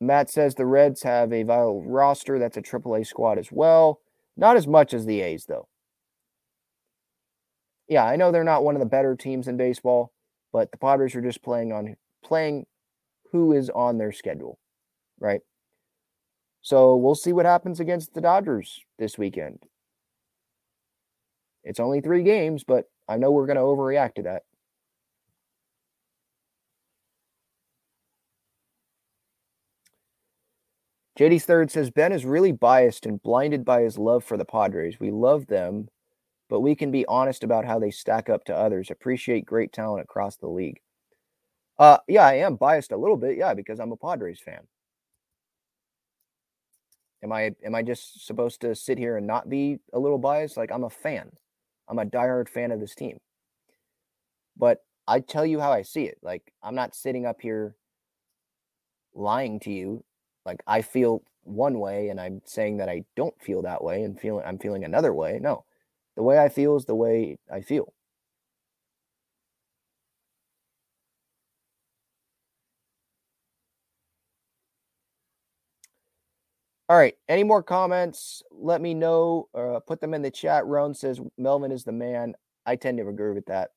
Matt says the Reds have a vital roster. That's a AAA squad as well. Not as much as the A's, though. Yeah, I know they're not one of the better teams in baseball, but the Padres are just playing on playing who is on their schedule, right? So we'll see what happens against the Dodgers this weekend. It's only three games, but I know we're going to overreact to that. JD's third says Ben is really biased and blinded by his love for the Padres. We love them, but we can be honest about how they stack up to others. Appreciate great talent across the league. Uh, yeah, I am biased a little bit, yeah, because I'm a Padres fan. Am I am I just supposed to sit here and not be a little biased? Like I'm a fan. I'm a diehard fan of this team. But I tell you how I see it. Like I'm not sitting up here lying to you like I feel one way and I'm saying that I don't feel that way and feeling I'm feeling another way. No. The way I feel is the way I feel. All right. Any more comments? Let me know. Uh, put them in the chat. Roan says Melvin is the man. I tend to agree with that.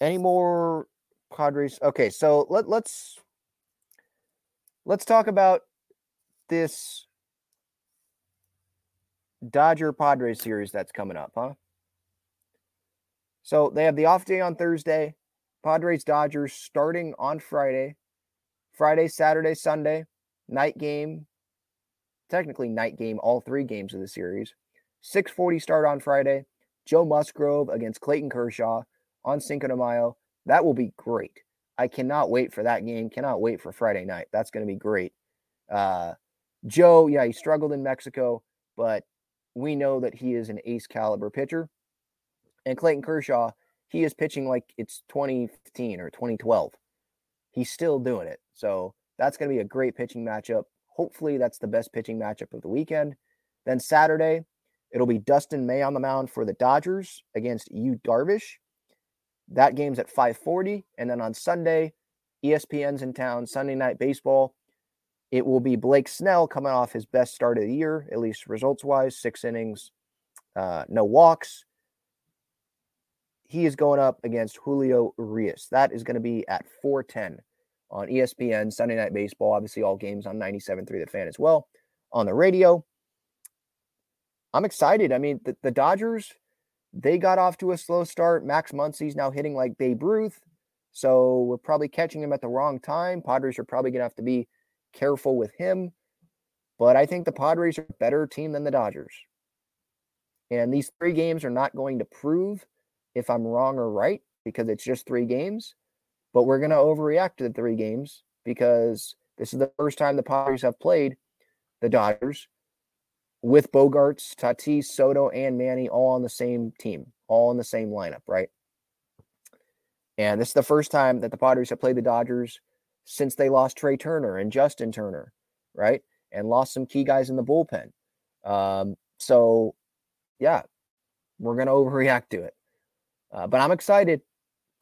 Any more Padres? Okay, so let, let's let's talk about this Dodger Padres series that's coming up, huh? So they have the off day on Thursday. Padres Dodgers starting on Friday. Friday, Saturday, Sunday, night game. Technically night game, all three games of the series. 6:40 start on Friday. Joe Musgrove against Clayton Kershaw on Cinco de Mayo. That will be great. I cannot wait for that game. Cannot wait for Friday night. That's going to be great. Uh, Joe, yeah, he struggled in Mexico, but we know that he is an ace caliber pitcher. And Clayton Kershaw, he is pitching like it's 2015 or 2012. He's still doing it. So that's going to be a great pitching matchup. Hopefully, that's the best pitching matchup of the weekend. Then Saturday, it'll be Dustin May on the mound for the Dodgers against Yu Darvish. That game's at 5:40, and then on Sunday, ESPN's in town. Sunday night baseball. It will be Blake Snell coming off his best start of the year, at least results wise, six innings, uh, no walks. He is going up against Julio Urias. That is going to be at 4:10 on ESPN Sunday Night Baseball. Obviously, all games on 97.3 The Fan as well on the radio. I'm excited. I mean, the, the Dodgers they got off to a slow start. Max Muncy's now hitting like Babe Ruth. So we're probably catching him at the wrong time. Padres are probably going to have to be careful with him. But I think the Padres are a better team than the Dodgers. And these three games are not going to prove if I'm wrong or right because it's just three games. But we're going to overreact to the three games because this is the first time the Padres have played the Dodgers with Bogaerts, Tatis, Soto, and Manny all on the same team, all in the same lineup, right? And this is the first time that the Padres have played the Dodgers since they lost Trea Turner and Justin Turner, right? And lost some key guys in the bullpen. Um, So, yeah, we're going (laughs) to overreact to it. Uh, but I'm excited.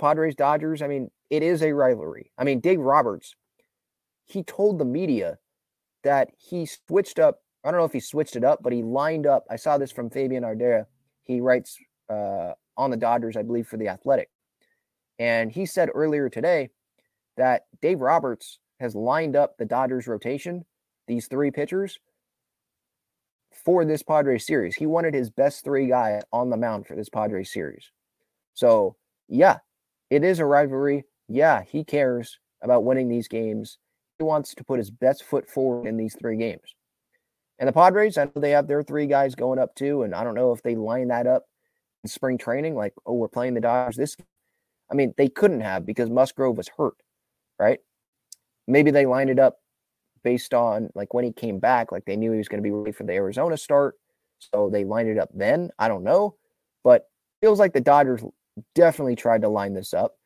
Padres Dodgers, I mean, it is a rivalry. I mean, Dave Roberts, he told the media that he switched up. I don't know if he switched it up, but he lined up. I saw this from Fabian Ardaya. He writes uh, on the Dodgers, I believe, for the Athletic. And he said earlier today that Dave Roberts has lined up the Dodgers rotation, these three pitchers, for this Padres series. He wanted his best three guys on the mound for this Padres series. So, yeah, it is a rivalry. Yeah, he cares about winning these games. He wants to put his best foot forward in these three games. And the Padres, I know they have their three guys going up too. And I don't know if they line that up in spring training, like, oh, we're playing the Dodgers this. I mean, they couldn't have because Musgrove was hurt, right? Maybe they lined it up based on like when he came back, like they knew he was going to be ready for the Arizona start. So they lined it up then. I don't know. But feels like the Dodgers definitely tried to line this up.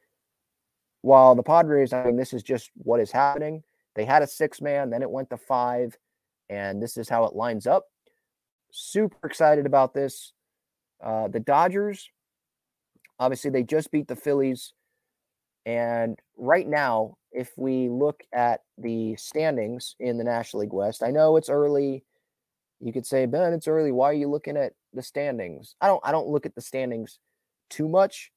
While the Padres, I mean, this is just what is happening. They had a six man, then it went to five, and this is how it lines up. Super excited about this. Uh, the Dodgers, obviously, they just beat the Phillies. And right now, if we look at the standings in the National League West, I know it's early. You could say, Ben, it's early. Why are you looking at the standings? I don't I don't look at the standings too much,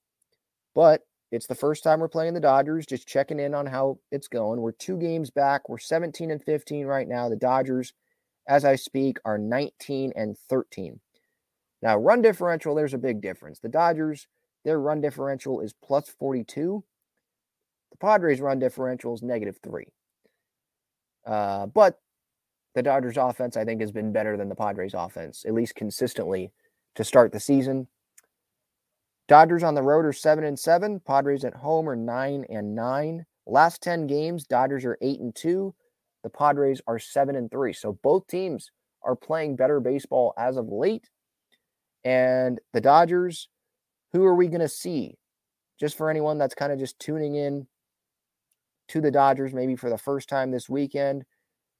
but it's the first time we're playing the Dodgers, just checking in on how it's going. We're two games back. We're 17 and 15 right now. The Dodgers, as I speak, are 19 and 13. Now, run differential, there's a big difference. The Dodgers, their run differential is plus 42. The Padres' run differential is negative three. Uh, but the Dodgers' offense, I think, has been better than the Padres' offense, at least consistently to start the season. Dodgers on the road are seven and seven. Padres at home are nine and nine. Last 10 games, Dodgers are eight and two. The Padres are seven and three. So both teams are playing better baseball as of late. And the Dodgers, who are we going to see? Just for anyone that's kind of just tuning in to the Dodgers, maybe for the first time this weekend,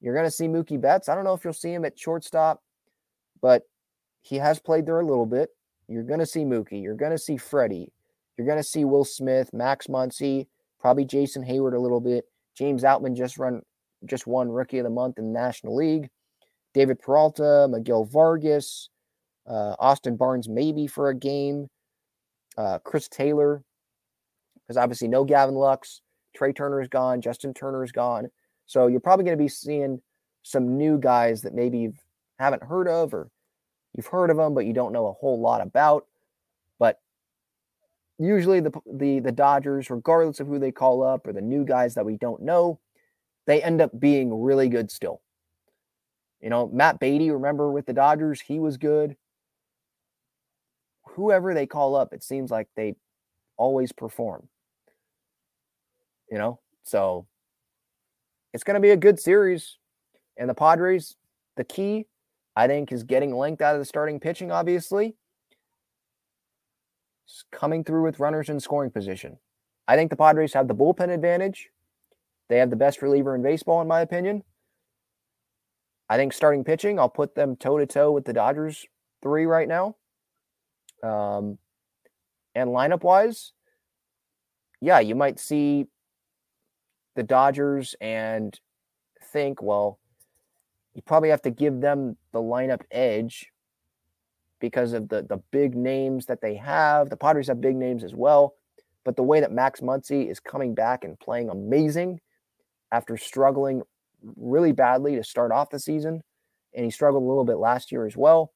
you're going to see Mookie Betts. I don't know if you'll see him at shortstop, but he has played there a little bit. You're going to see Mookie. You're going to see Freddie. You're going to see Will Smith, Max Muncy, probably Jason Heyward a little bit. James Outman just run just won Rookie of the Month in the National League. David Peralta, Miguel Vargas, uh, Austin Barnes maybe for a game. Uh, Chris Taylor, because obviously no Gavin Lux. Trea Turner is gone. Justin Turner is gone. So you're probably going to be seeing some new guys that maybe you haven't heard of or You've heard of them, but you don't know a whole lot about. But usually the the the Dodgers, regardless of who they call up or the new guys that we don't know, they end up being really good still. You know, Matt Beaty, remember with the Dodgers, he was good. Whoever they call up, it seems like they always perform. You know, so it's going to be a good series. And the Padres, the key I think is getting length out of the starting pitching, obviously. coming through with runners in scoring position. I think the Padres have the bullpen advantage. They have the best reliever in baseball, in my opinion. I think starting pitching, I'll put them toe to toe with the Dodgers three right now. Um, and lineup wise, yeah, you might see the Dodgers and think, well, you probably have to give them the lineup edge because of the the big names that they have. The Padres have big names as well, but the way that Max Muncy is coming back and playing amazing after struggling really badly to start off the season, and he struggled a little bit last year as well.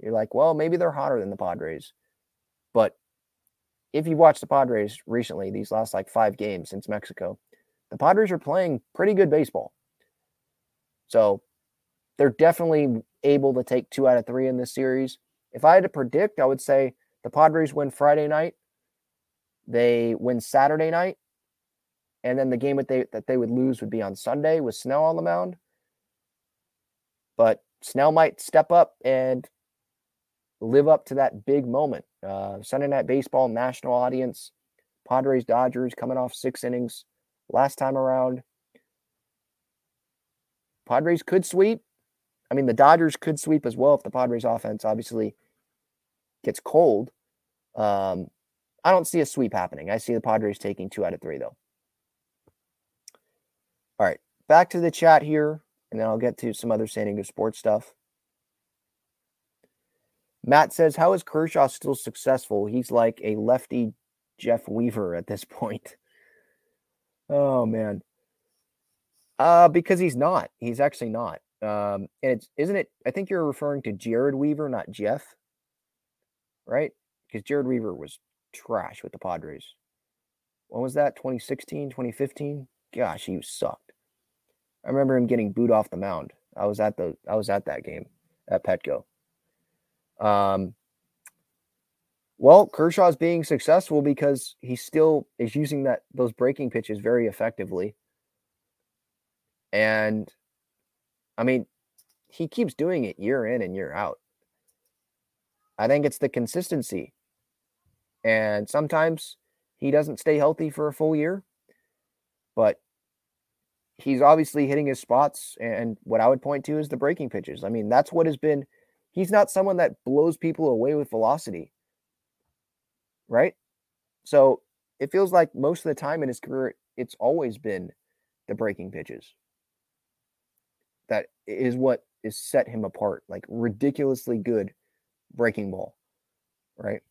You're like, well, maybe they're hotter than the Padres, but if you watch the Padres recently, these last like five games since Mexico, the Padres are playing pretty good baseball. So they're definitely able to take two out of three in this series. If I had to predict, I would say the Padres win Friday night, they win Saturday night, and then the game that they that they would lose would be on Sunday with Snell on the mound. But Snell might step up and live up to that big moment. Uh, Sunday night baseball, national audience, Padres Dodgers coming off six innings last time around. Padres could sweep. I mean, the Dodgers could sweep as well if the Padres offense obviously gets cold. Um, I don't see a sweep happening. I see the Padres taking two out of three, though. All right, back to the chat here, and then I'll get to some other San Diego sports stuff. Matt says, How is Kershaw still successful? He's like a lefty Jeff Weaver at this (laughs) point. Oh, man. Uh, because he's not. He's actually not. Um, and it's isn't it? I think you're referring to Jared Weaver, not Jeff, right? Because Jared Weaver was trash with the Padres. When was that? 2016, 2015? Gosh, he sucked. I remember him getting booed off the mound. I was at the I was at that game at Petco. Um well, Kershaw's being successful because he still is using that those breaking pitches very effectively. And I mean, he keeps doing it year in and year out. I think it's the consistency. And sometimes he doesn't stay healthy for a full year, but he's obviously hitting his spots. And what I would point to is the breaking pitches. I mean, that's what has been, he's not someone that blows people away with velocity, right? So it feels like most of the time in his career, it's always been the breaking pitches that is what is set him apart like ridiculously good breaking ball right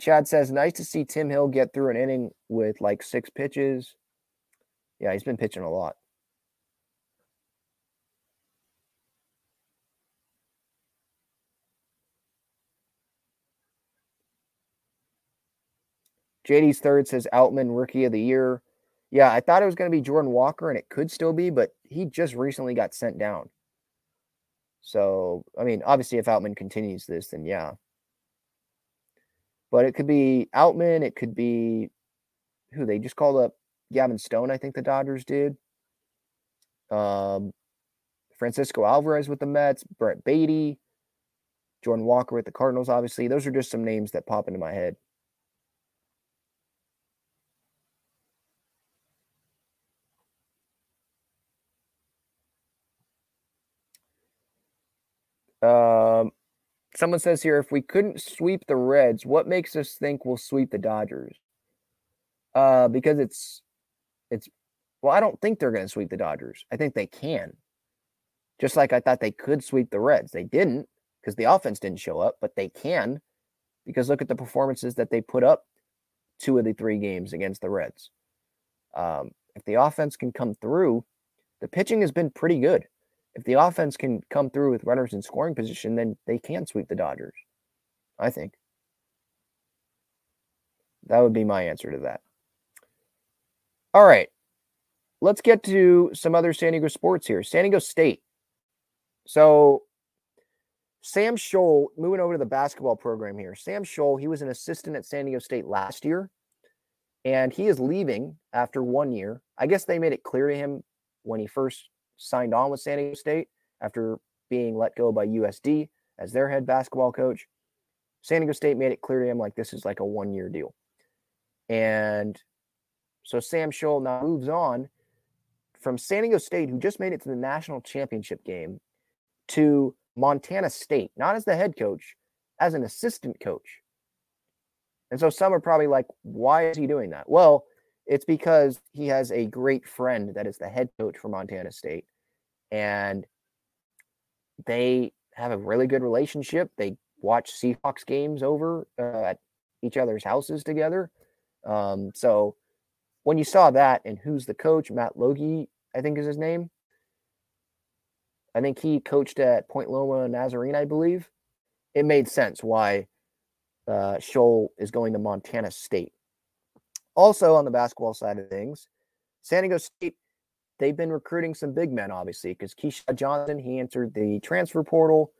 Chad says, nice to see Tim Hill get through an inning with like six pitches. Yeah, he's been pitching a lot. JD's third says Outman rookie of the year. Yeah, I thought it was going to be Jordan Walker, and it could still be, but he just recently got sent down. So, I mean, obviously, if Outman continues this, then yeah. But it could be Outman. It could be who they just called up Gavin Stone. I think the Dodgers did. Um, Francisco Alvarez with the Mets, Brett Baty, Jordan Walker with the Cardinals. Obviously, those are just some names that pop into my head. Um, someone says here, if we couldn't sweep the Reds, what makes us think we'll sweep the Dodgers? Uh, because it's, it's, well, I don't think they're going to sweep the Dodgers. I think they can. Just like I thought they could sweep the Reds. They didn't because the offense didn't show up, but they can because look at the performances that they put up two of the three games against the Reds. Um, if the offense can come through, the pitching has been pretty good if the offense can come through with runners in scoring position, then they can sweep the Dodgers. I think. That would be my answer to that. All right. Let's get to some other San Diego sports here. San Diego State. So Sam Scholl, moving over to the basketball program here. Sam Scholl, he was an assistant at San Diego State last year, and he is leaving after one year. I guess they made it clear to him when he first signed on with San Diego State after being let go by USD as their head basketball coach. San Diego State made it clear to him like this is like a one year deal. And so Sam Scholl now moves on from San Diego State, who just made it to the national championship game, to Montana State, not as the head coach, as an assistant coach. And so some are probably like, why is he doing that? Well, it's because he has a great friend that is the head coach for Montana State. And they have a really good relationship. They watch Seahawks games over uh, at each other's houses together. Um, so when you saw that and who's the coach, Matt Logie, I think is his name. I think he coached at Point Loma Nazarene, I believe. It made sense why uh, Scholl is going to Montana State. Also, on the basketball side of things, San Diego State, they've been recruiting some big men, obviously, because Keshad Johnson, he entered the transfer portal.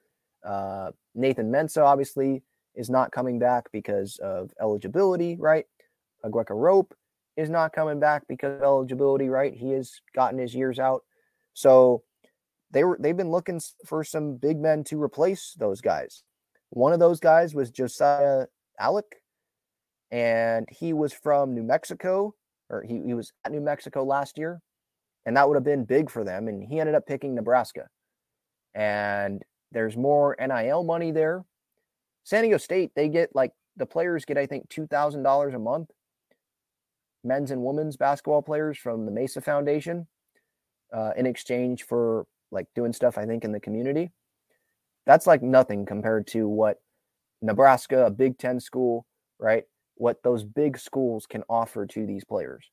Uh, Nathan Mensah, obviously, is not coming back because of eligibility, right? Aguek Arop is not coming back because of eligibility, right? He has gotten his years out. So they were they've been looking for some big men to replace those guys. One of those guys was Josiah Allick, and he was from New Mexico. or he, he was at New Mexico last year, and that would have been big for them. And he ended up picking Nebraska. And there's more NIL money there. San Diego State, they get like the players get, I think, $2,000 a month. Men's and women's basketball players from the Mesa Foundation uh, in exchange for like doing stuff, I think, in the community. That's like nothing compared to what Nebraska, a Big Ten school, right? What those big schools can offer to these players.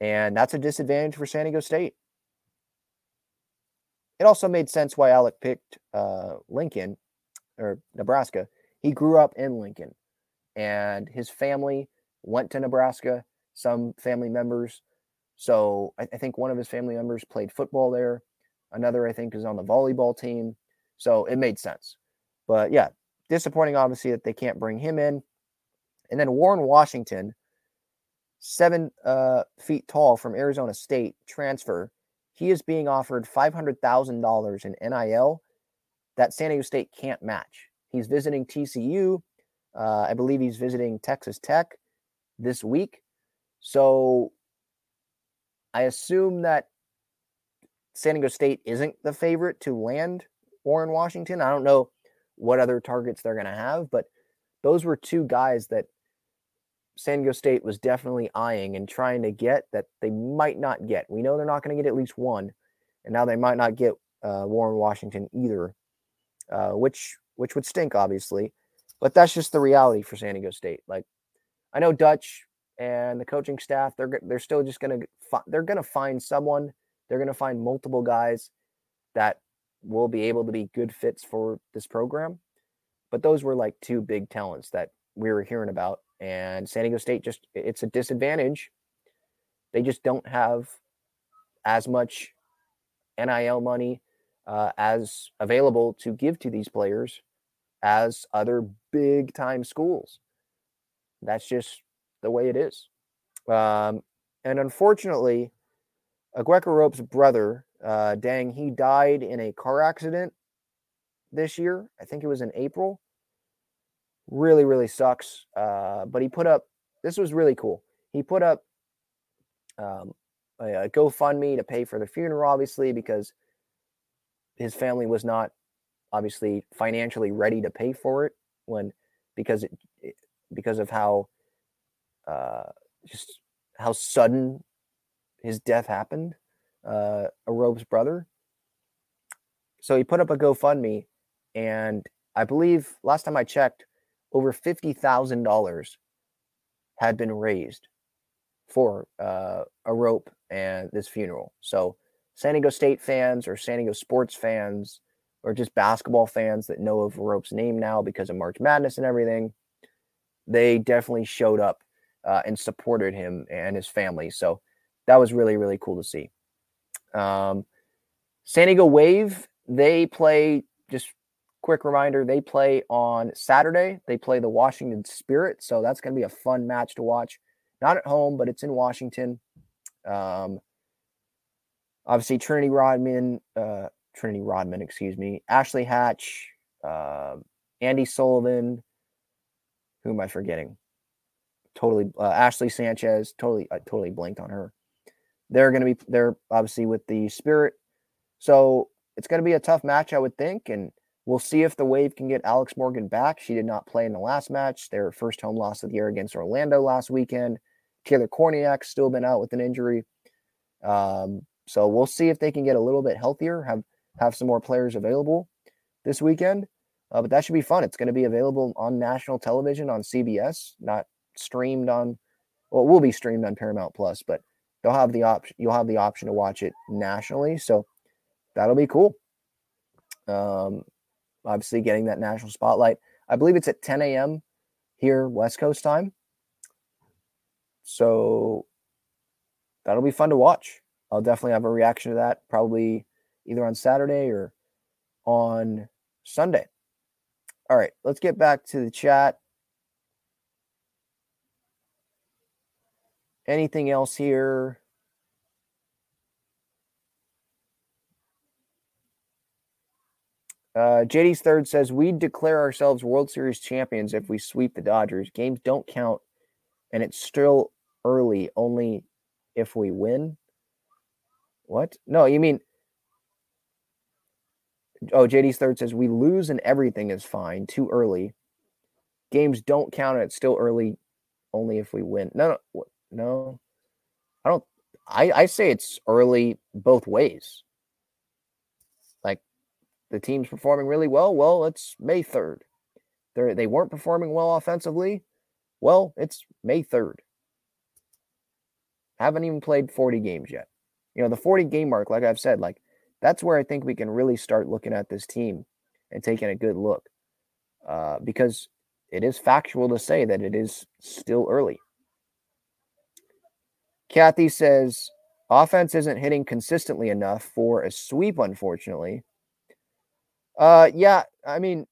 And that's a disadvantage for San Diego State. It also made sense why Allick picked uh, Lincoln or Nebraska. He grew up in Lincoln and his family went to Nebraska, some family members. So I, I think one of his family members played football there. Another, I think, is on the volleyball team. So it made sense. But yeah, disappointing, obviously, that they can't bring him in. And then Warren Washington, seven uh, feet tall from Arizona State transfer. He is being offered $500,000 in NIL that San Diego State can't match. He's visiting TCU. Uh, I believe he's visiting Texas Tech this week. So I assume that San Diego State isn't the favorite to land Warren Washington. I don't know what other targets they're going to have, but those were two guys that San Diego State was definitely eyeing and trying to get that they might not get. We know they're not going to get at least one, and now they might not get uh, Warren Washington either, uh, which which would stink, obviously. But that's just the reality for San Diego State. Like, I know Dutch and the coaching staff they're they're still just gonna they're gonna find someone. They're gonna find multiple guys that will be able to be good fits for this program. But those were like two big talents that we were hearing about and San Diego State just it's a disadvantage. They just don't have as much NIL money uh, as available to give to these players as other big time schools. That's just the way it is. Um, and unfortunately, Aguek Arop's brother, uh, Deng, he died in a car accident this year. I think it was in April really really sucks uh, but he put up this was really cool. He put up um, a, a gofundme to pay for the funeral obviously because his family was not obviously financially ready to pay for it when because it, because of how uh, just how sudden his death happened uh, Arop's brother. So he put up a gofundme and i believe last time i checked over $50,000 had been raised for uh, Arop and this funeral. So, San Diego State fans or San Diego sports fans or just basketball fans that know of Arop's name now because of March Madness and everything, they definitely showed up uh, and supported him and his family. So, that was really, really cool to see. Um, San Diego Wave, they play just quick reminder they play on Saturday. They play the Washington Spirit. So that's going to be a fun match to watch. Not at home, but it's in Washington. Um, obviously, Trinity Rodman, uh, Trinity Rodman, excuse me, Ashley Hatch, uh, Andi Sullivan. Who am I forgetting? Totally, uh, Ashley Sanchez. Totally, I totally blanked on her. They're going to be, they're obviously with the Spirit. So it's going to be a tough match, I would think. And We'll see if the Wave can get Alex Morgan back. She did not play in the last match, their first home loss of the year against Orlando last weekend. Taylor Kornieck's still been out with an injury. Um, so we'll see if they can get a little bit healthier, have have some more players available this weekend. Uh, but that should be fun. It's going to be available on national television on CBS, not streamed on. Well, it will be streamed on Paramount Plus, but they'll have the option. You'll have the option to watch it nationally, so that'll be cool. Um, obviously getting that national spotlight. I believe it's at 10 a.m. here, West Coast time. So that'll be fun to watch. I'll definitely have a reaction to that probably either on Saturday or on Sunday. All right, let's get back to the chat. Anything else here? Uh, JD's third says we declare ourselves World Series champions if we sweep the Dodgers. Games don't count, and it's still early only if we win. What? No, you mean Oh, JD's third says we lose and everything is fine. Too early. Games don't count and it's still early only if we win. No, no, no. I don't I, I say it's early both ways. The team's performing really well. Well, it's May 3rd. They they weren't performing well offensively. Well, it's May 3rd. Haven't even played 40 games yet. You know, the 40 game mark, like I've said, like that's where I think we can really start looking at this team and taking a good look. Uh, because it is factual to say that it is still early. Kathy says offense isn't hitting consistently enough for a sweep, unfortunately. Uh, yeah, I mean,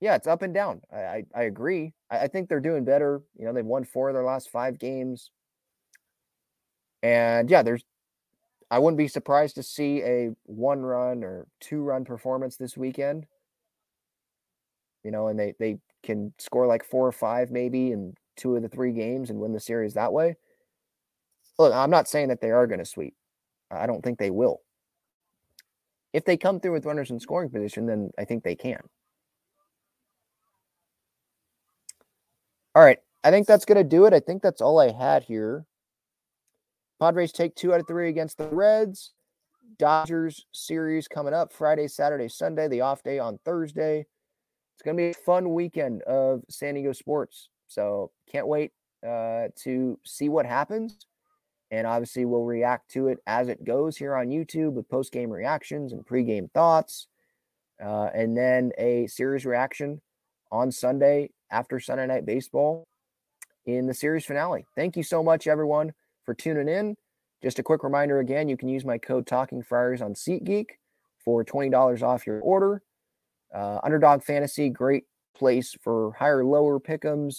yeah, it's up and down. I I, I agree. I, I, think they're doing better. You know, they've won four of their last five games, and yeah, there's. I wouldn't be surprised to see a one run or two run performance this weekend. You know, and they they can score like four or five maybe in two of the three games and win the series that way. Look, I'm not saying that they are going to sweep. I don't think they will. If they come through with runners in scoring position, then I think they can. All right. I think that's going to do it. I think that's all I had here. Padres take two out of three against the Reds. Dodgers series coming up Friday, Saturday, Sunday, the off day on Thursday. It's going to be a fun weekend of San Diego sports. So can't wait uh, to see what happens. And obviously, we'll react to it as it goes here on YouTube with post game reactions and pre game thoughts. Uh, and then a series reaction on Sunday after Sunday Night Baseball in the series finale. Thank you so much, everyone, for tuning in. Just a quick reminder again, you can use my code Talking Friars on SeatGeek for $20 off your order. Uh, Underdog Fantasy, great place for higher lower pick'em,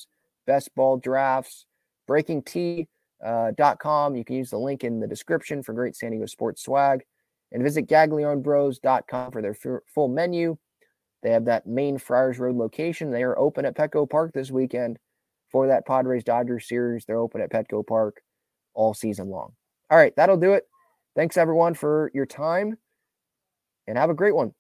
best ball drafts, breaking T uh, .com. You can use the link in the description for great San Diego sports swag. And visit GaglioneBros.com for their f- full menu. They have that main Friars Road location. They are open at Petco Park this weekend for that Padres Dodgers series. They're open at Petco Park all season long. All right, that'll do it. Thanks everyone for your time and have a great one.